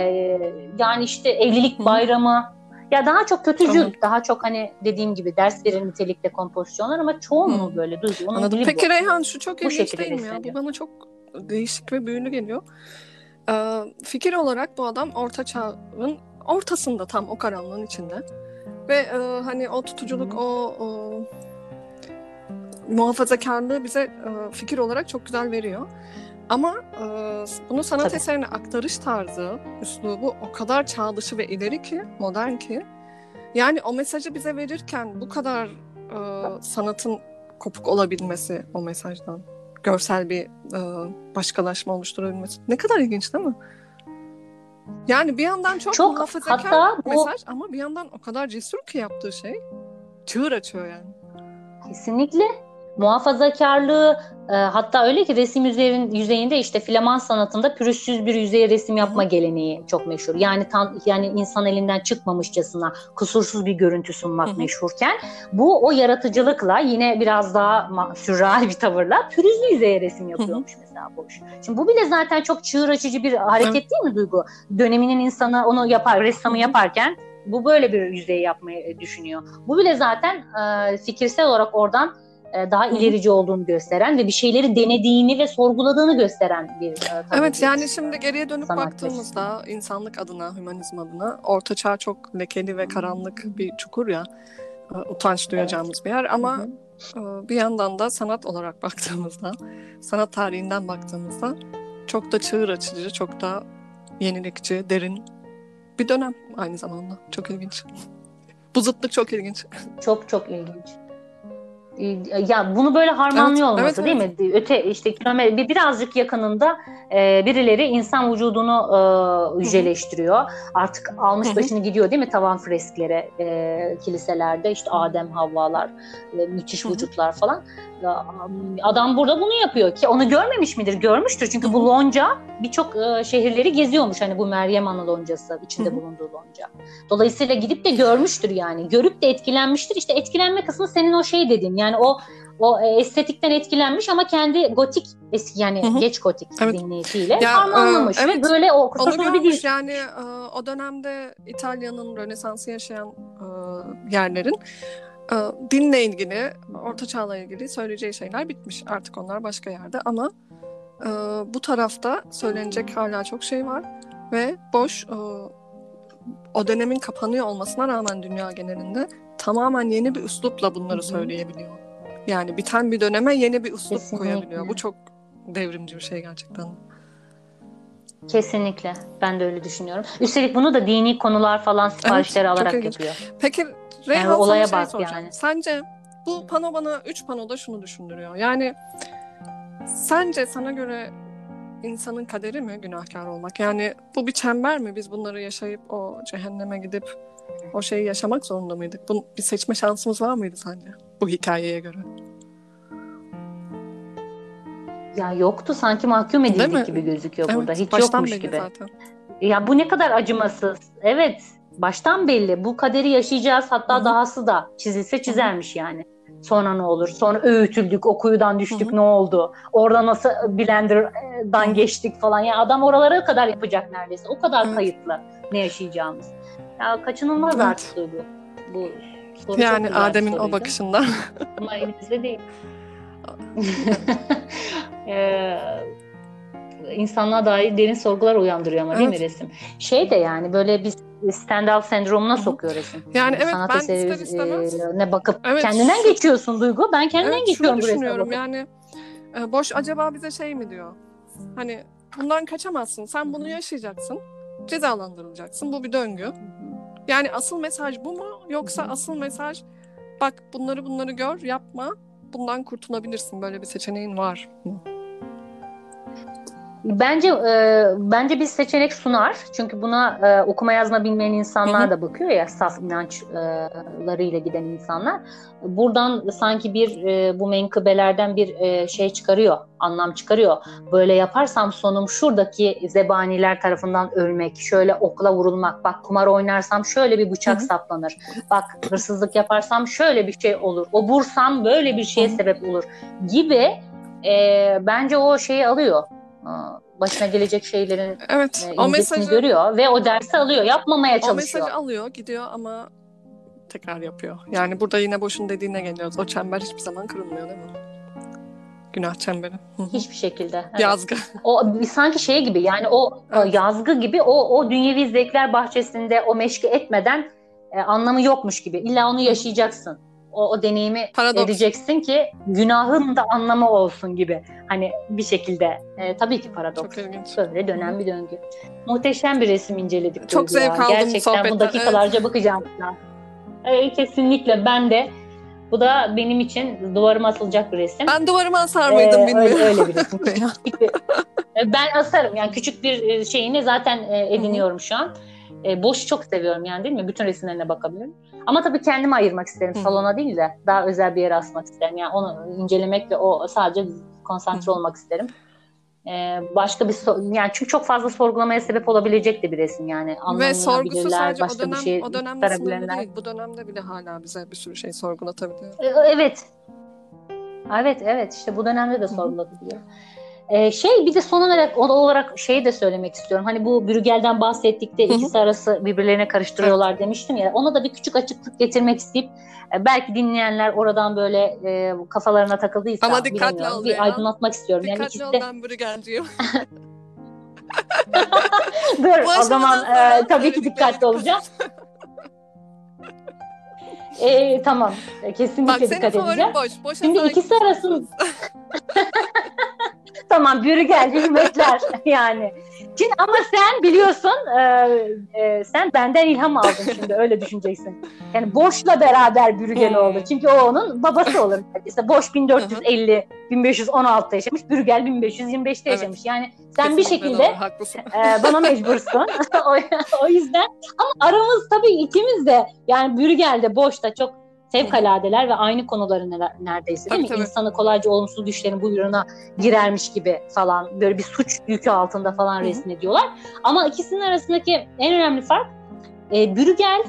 yani işte evlilik bayramı ya daha çok kötücül, tamam. daha çok hani dediğim gibi ders verir nitelikte kompozisyonlar ama çoğunluğu hmm. böyle duygu. Anladım. Peki bu. Reyhan şu çok ilginç değil mi ya? Bu bana çok değişik ve büyülü geliyor. Ee, fikir olarak bu adam orta çağın ortasında tam o karanlığın içinde. Ve e, hani o tutuculuk, hmm. o, o muhafazakarlığı bize e, fikir olarak çok güzel veriyor. Ama e, bunu sanat Tabii. eserine aktarış tarzı, üslubu o kadar çağ dışı ve ileri ki, modern ki. Yani o mesajı bize verirken bu kadar e, sanatın kopuk olabilmesi o mesajdan, görsel bir e, başkalaşma oluşturabilmesi. Ne kadar ilginç değil mi? Yani bir yandan çok, çok muhafazakar hatta bu... mesaj ama bir yandan o kadar cesur ki yaptığı şey. çığır açıyor yani. Kesinlikle muhafazakarlığı e, hatta öyle ki resim yüzeyin, yüzeyinde işte flaman sanatında pürüzsüz bir yüzeye resim yapma geleneği çok meşhur. Yani tam yani insan elinden çıkmamışçasına kusursuz bir görüntü sunmak Hı-hı. meşhurken bu o yaratıcılıkla yine biraz daha sürreal bir tavırla pürüzlü yüzeye resim yapıyormuş Hı-hı. mesela boş. Şimdi bu bile zaten çok çığır açıcı bir hareket Hı-hı. değil mi Duygu? Döneminin insanı onu yapar, ressamı yaparken bu böyle bir yüzey yapmayı düşünüyor. Bu bile zaten e, fikirsel olarak oradan e, daha ilerici olduğunu gösteren ve bir şeyleri denediğini ve sorguladığını gösteren bir e, Evet yani şimdi geriye dönüp baktığımızda insanlık adına, hümanizm adına Orta Çağ çok lekeli ve karanlık bir çukur ya. E, utanç duyacağımız evet. bir yer ama Hı-hı. bir yandan da sanat olarak (laughs) baktığımızda, sanat tarihinden baktığımızda çok da çığır açıcı, çok da yenilikçi, derin bir dönem aynı zamanda. Çok ilginç. Bu zıtlık çok ilginç. Çok çok ilginç. Ee, ya bunu böyle harmanlıyor evet, olması evet, değil evet. mi? Öte işte kilometre birazcık yakınında e, birileri insan vücudunu e, yüceleştiriyor. Artık almış başını gidiyor değil mi tavan freskleri e, kiliselerde işte Adem Havvalar e, müthiş vücutlar falan. Adam burada bunu yapıyor ki onu görmemiş midir? Görmüştür çünkü bu lonca birçok e, şehirleri geziyormuş hani bu Meryem Ana loncası içinde bulunduğu lonca. Dolayısıyla gidip de görmüştür yani. Görüp de etkilenmiştir. İşte etkilenme kısmı senin o şey dediğin yani o o e, estetikten etkilenmiş ama kendi gotik eski yani hı hı. geç gotik evet. zihniyetiyle ya, harmanlamış. E, evet, böyle o görmüş değil. yani e, o dönemde İtalya'nın Rönesans'ı yaşayan e, yerlerin e, dinle ilgili, Orta Çağ'la ilgili söyleyeceği şeyler bitmiş. Artık onlar başka yerde ama e, bu tarafta söylenecek hala çok şey var ve boş e, o dönemin kapanıyor olmasına rağmen dünya genelinde tamamen yeni bir üslupla bunları Hı-hı. söyleyebiliyor. Yani biten bir döneme yeni bir üslup Kesinlikle. koyabiliyor. Bu çok devrimci bir şey gerçekten. Kesinlikle. Ben de öyle düşünüyorum. Üstelik bunu da dini konular falan siparişleri evet, alarak yapıyor. Peki Reyhan yani olaya sana şey soracağım. Yani. Sence bu pano bana üç panoda şunu düşündürüyor. Yani sence sana göre insanın kaderi mi günahkar olmak? Yani bu bir çember mi? Biz bunları yaşayıp o cehenneme gidip o şeyi yaşamak zorunda mıydık? Bu, bir seçme şansımız var mıydı sence bu hikayeye göre? Ya yoktu sanki mahkum edildik gibi gözüküyor evet, burada. Hiç yokmuş gibi. Zaten. Ya bu ne kadar acımasız. Evet baştan belli. Bu kaderi yaşayacağız hatta Hı-hı. dahası da çizilse çizermiş yani. Sonra ne olur? Sonra öğütüldük, o kuyudan düştük Hı-hı. ne oldu? Orada nasıl Blender'dan geçtik falan. Yani adam oralara kadar yapacak neredeyse. O kadar evet. kayıtlı ne yaşayacağımız. Ya kaçınılmaz evet. artık bu. Bu soru Yani Adem'in o bakışından. (laughs) Ama elimizde değil. (laughs) ee, insanlığa dair derin sorgular uyandırıyor ama evet. değil mi resim? Şey de yani böyle biz Stendhal sendromuna sokuyor resim. Yani evet Sanat ben eseri, ister istemez. E, ne bakıp evet, kendinden şu, geçiyorsun Duygu. Ben kendimden evet, geçiyorum bu düşünüyorum yani e, boş acaba bize şey mi diyor? Hani bundan kaçamazsın. Sen bunu yaşayacaksın. Cezalandırılacaksın. Bu bir döngü. Yani asıl mesaj bu mu? Yoksa asıl mesaj bak bunları bunları gör, yapma. Bundan kurtulabilirsin. Böyle bir seçeneğin var mı? Bence e, bence bir seçenek sunar. Çünkü buna e, okuma yazma bilmeyen insanlar da bakıyor ya saf inançlarıyla giden insanlar. Buradan sanki bir e, bu menkıbelerden bir e, şey çıkarıyor, anlam çıkarıyor. Böyle yaparsam sonum şuradaki zebaniler tarafından ölmek, şöyle okla vurulmak. Bak kumar oynarsam şöyle bir bıçak Hı-hı. saplanır. Bak hırsızlık yaparsam şöyle bir şey olur. Obursam böyle bir şeye Hı-hı. sebep olur gibi e, bence o şeyi alıyor başına gelecek şeylerin evet, e, o mesajı görüyor ve o dersi alıyor. Yapmamaya çalışıyor. O mesajı alıyor, gidiyor ama tekrar yapıyor. Yani burada yine boşun dediğine geliyoruz. O çember hiçbir zaman kırılmıyor değil mi? Günah çemberi. Hiçbir şekilde. Evet. Yazgı. O sanki şey gibi yani o evet. yazgı gibi o o dünyevi zevkler bahçesinde o meşki etmeden e, anlamı yokmuş gibi. İlla onu yaşayacaksın o, o deneyimi Paradoks. edeceksin ki günahın da anlamı olsun gibi. Hani bir şekilde. E, tabii ki paradoks. Çok ilginç. Böyle dönen bir döngü. Muhteşem bir resim inceledik. Çok zevk aldım Gerçekten bu dakikalarca evet. bakacağım. E, kesinlikle ben de bu da benim için duvarıma asılacak bir resim. Ben duvarıma asar mıydım ee, bilmiyorum. Öyle, öyle bir resim. (laughs) ben asarım. Yani küçük bir şeyini zaten ediniyorum şu an. E, boş çok seviyorum yani değil mi? Bütün resimlerine bakabilirim. Ama tabii kendimi ayırmak isterim. Hı. Salona değil de daha özel bir yere asmak isterim. Yani onu incelemek ve o sadece konsantre Hı. olmak isterim. Ee, başka bir so- yani çünkü çok fazla sorgulamaya sebep olabilecek de bir resim yani ve sorgusu sadece başka o dönem bir şey o dönemde değil bu dönemde bile hala bize bir sürü şey sorgulatabiliyor. Ee, evet evet evet işte bu dönemde de sorgulatabiliyor. Ee, şey bir de son olarak olarak şeyi de söylemek istiyorum. Hani bu Brügel'den bahsettik de ikisi arası birbirlerine karıştırıyorlar demiştim ya. Ona da bir küçük açıklık getirmek isteyip e, belki dinleyenler oradan böyle e, kafalarına takıldıysa Ama dikkatli ol bir aydınlatmak istiyorum. Dikkatli yani ol de... ben Brügel'ciyim. (laughs) (laughs) Dur o zaman e, tabii ki dikkatli olacağım. (laughs) e, tamam. Kesinlikle Bak, dikkat edeceğim. Boş. Boşa Şimdi ikisi arasında tamam Brügel hürmetler (laughs) yani. Şimdi ama sen biliyorsun e, e, sen benden ilham aldın şimdi öyle düşüneceksin. Yani Boş'la beraber hmm. oldu. Çünkü o onun babası olur. İşte Boş 1450 1516'da yaşamış, Brügel 1525'te evet. yaşamış. Yani sen Kesinlikle bir şekilde e, bana mecbursun. (laughs) o, o yüzden ama aramız tabii ikimiz de yani Brügel'de Boş'ta çok fevkaladeler ve aynı konuları neredeyse değil tabii, mi? Tabii. İnsanı kolayca olumsuz güçlerin buyruğuna girermiş gibi falan böyle bir suç yükü altında falan Hı-hı. resmediyorlar. Ama ikisinin arasındaki en önemli fark e, Brügel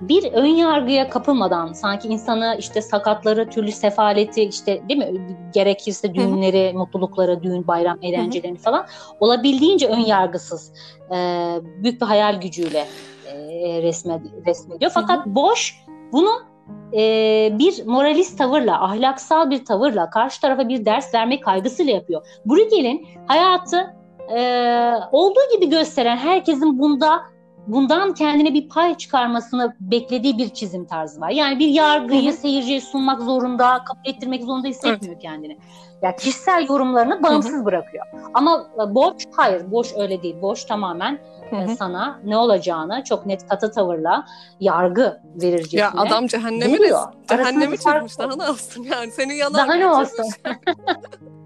bir ön yargıya kapılmadan sanki insanı işte sakatları, türlü sefaleti işte değil mi gerekirse düğünleri, Hı-hı. mutlulukları, düğün, bayram eğlencelerini Hı-hı. falan olabildiğince ön yargısız e, büyük bir hayal gücüyle e, resmed, resmediyor. Fakat Hı-hı. boş bunu e, bir moralist tavırla, ahlaksal bir tavırla karşı tarafa bir ders verme kaygısıyla yapıyor. Bruegel'in hayatı e, olduğu gibi gösteren herkesin bunda bundan kendine bir pay çıkarmasını beklediği bir çizim tarzı var. Yani bir yargıyı seyirciye sunmak zorunda, kabul ettirmek zorunda hissetmiyor evet. kendini. Ya kişisel yorumlarını bağımsız Hı-hı. bırakıyor. Ama Boş hayır, Boş öyle değil. Boş tamamen Hı-hı. sana ne olacağını çok net katı tavırla yargı verircesine Ya adam cehennemi cehennemi çizmiş daha ne olsun yani senin yalan Daha ne olsun. (laughs)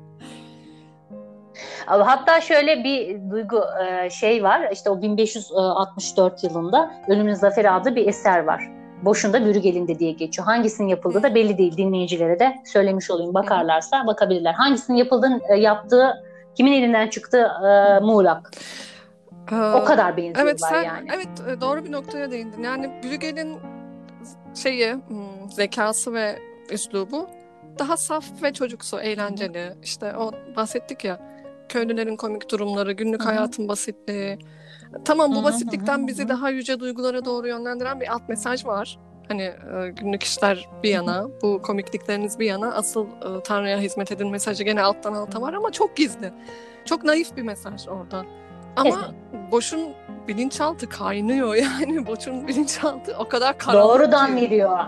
Hatta şöyle bir duygu e, şey var işte o 1564 yılında Ölümün Zaferi adlı bir eser var. Boşunda Bürügel'inde diye geçiyor. Hangisinin yapıldığı da belli değil. Dinleyicilere de söylemiş olayım. Bakarlarsa bakabilirler. Hangisinin yapıldığını e, yaptığı, kimin elinden çıktığı e, muğlak. o kadar benziyorlar evet, sen, yani. Evet e, doğru bir noktaya değindin. Yani Bürügel'in şeyi, hmm, zekası ve üslubu daha saf ve çocuksu, eğlenceli. İşte o bahsettik ya köylülerin komik durumları, günlük Hı-hı. hayatın basitliği. Tamam bu Hı-hı. basitlikten bizi daha yüce duygulara doğru yönlendiren bir alt mesaj var. Hani e, günlük işler bir yana, bu komiklikleriniz bir yana, asıl e, Tanrı'ya hizmet edin mesajı gene alttan alta var ama çok gizli. Çok naif bir mesaj orada. Ama Kesinlikle. boşun bilinçaltı kaynıyor (laughs) yani. Boşun bilinçaltı o kadar karanlık Doğrudan ki. veriyor.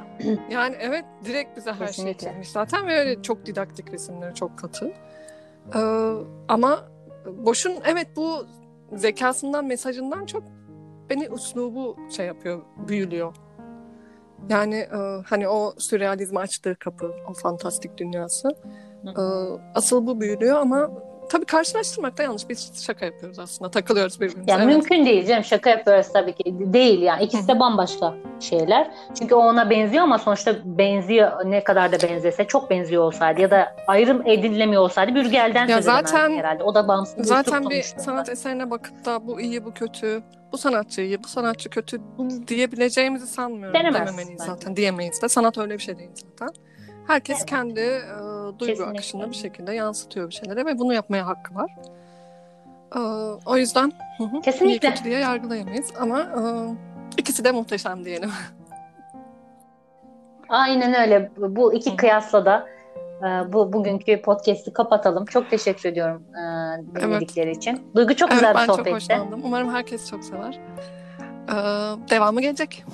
Yani evet direkt bize her şeyi çizmiş zaten ve öyle çok didaktik resimleri çok katı. Ee, ama boşun evet bu zekasından mesajından çok beni uslubu şey yapıyor, büyülüyor. Yani e, hani o sürrealizm açtığı kapı, o fantastik dünyası. E, asıl bu büyülüyor ama tabii karşılaştırmakta yanlış. Biz şaka yapıyoruz aslında. Takılıyoruz birbirimize. Ya evet. mümkün değil canım. Şaka yapıyoruz tabii ki. Değil yani. İkisi de bambaşka şeyler. Çünkü o ona benziyor ama sonuçta benziyor. Ne kadar da benzese çok benziyor olsaydı ya da ayrım edilemiyor olsaydı Bürgel'den ya zaten, herhalde. O da bağımsız Zaten bir sanat eserine bakıp da bu iyi bu kötü bu sanatçı iyi, bu sanatçı kötü diyebileceğimizi sanmıyorum. Denemez. Dememeliyiz zaten. Diyemeyiz de. Sanat öyle bir şey değil zaten. Herkes evet. kendi e, duygu Kesinlikle. akışında bir şekilde yansıtıyor bir şeylere ve bunu yapmaya hakkı var. E, o yüzden Kesinlikle. iyi kötü diye yargılayamayız ama e, ikisi de muhteşem diyelim. (laughs) Aynen öyle. Bu iki kıyasla da bu bugünkü podcast'i kapatalım. Çok teşekkür ediyorum dinledikleri evet. için. Duygu çok evet, güzel bir sohbetti. Ben çok hoşlandım. Umarım herkes çok sever. Ee, devamı gelecek.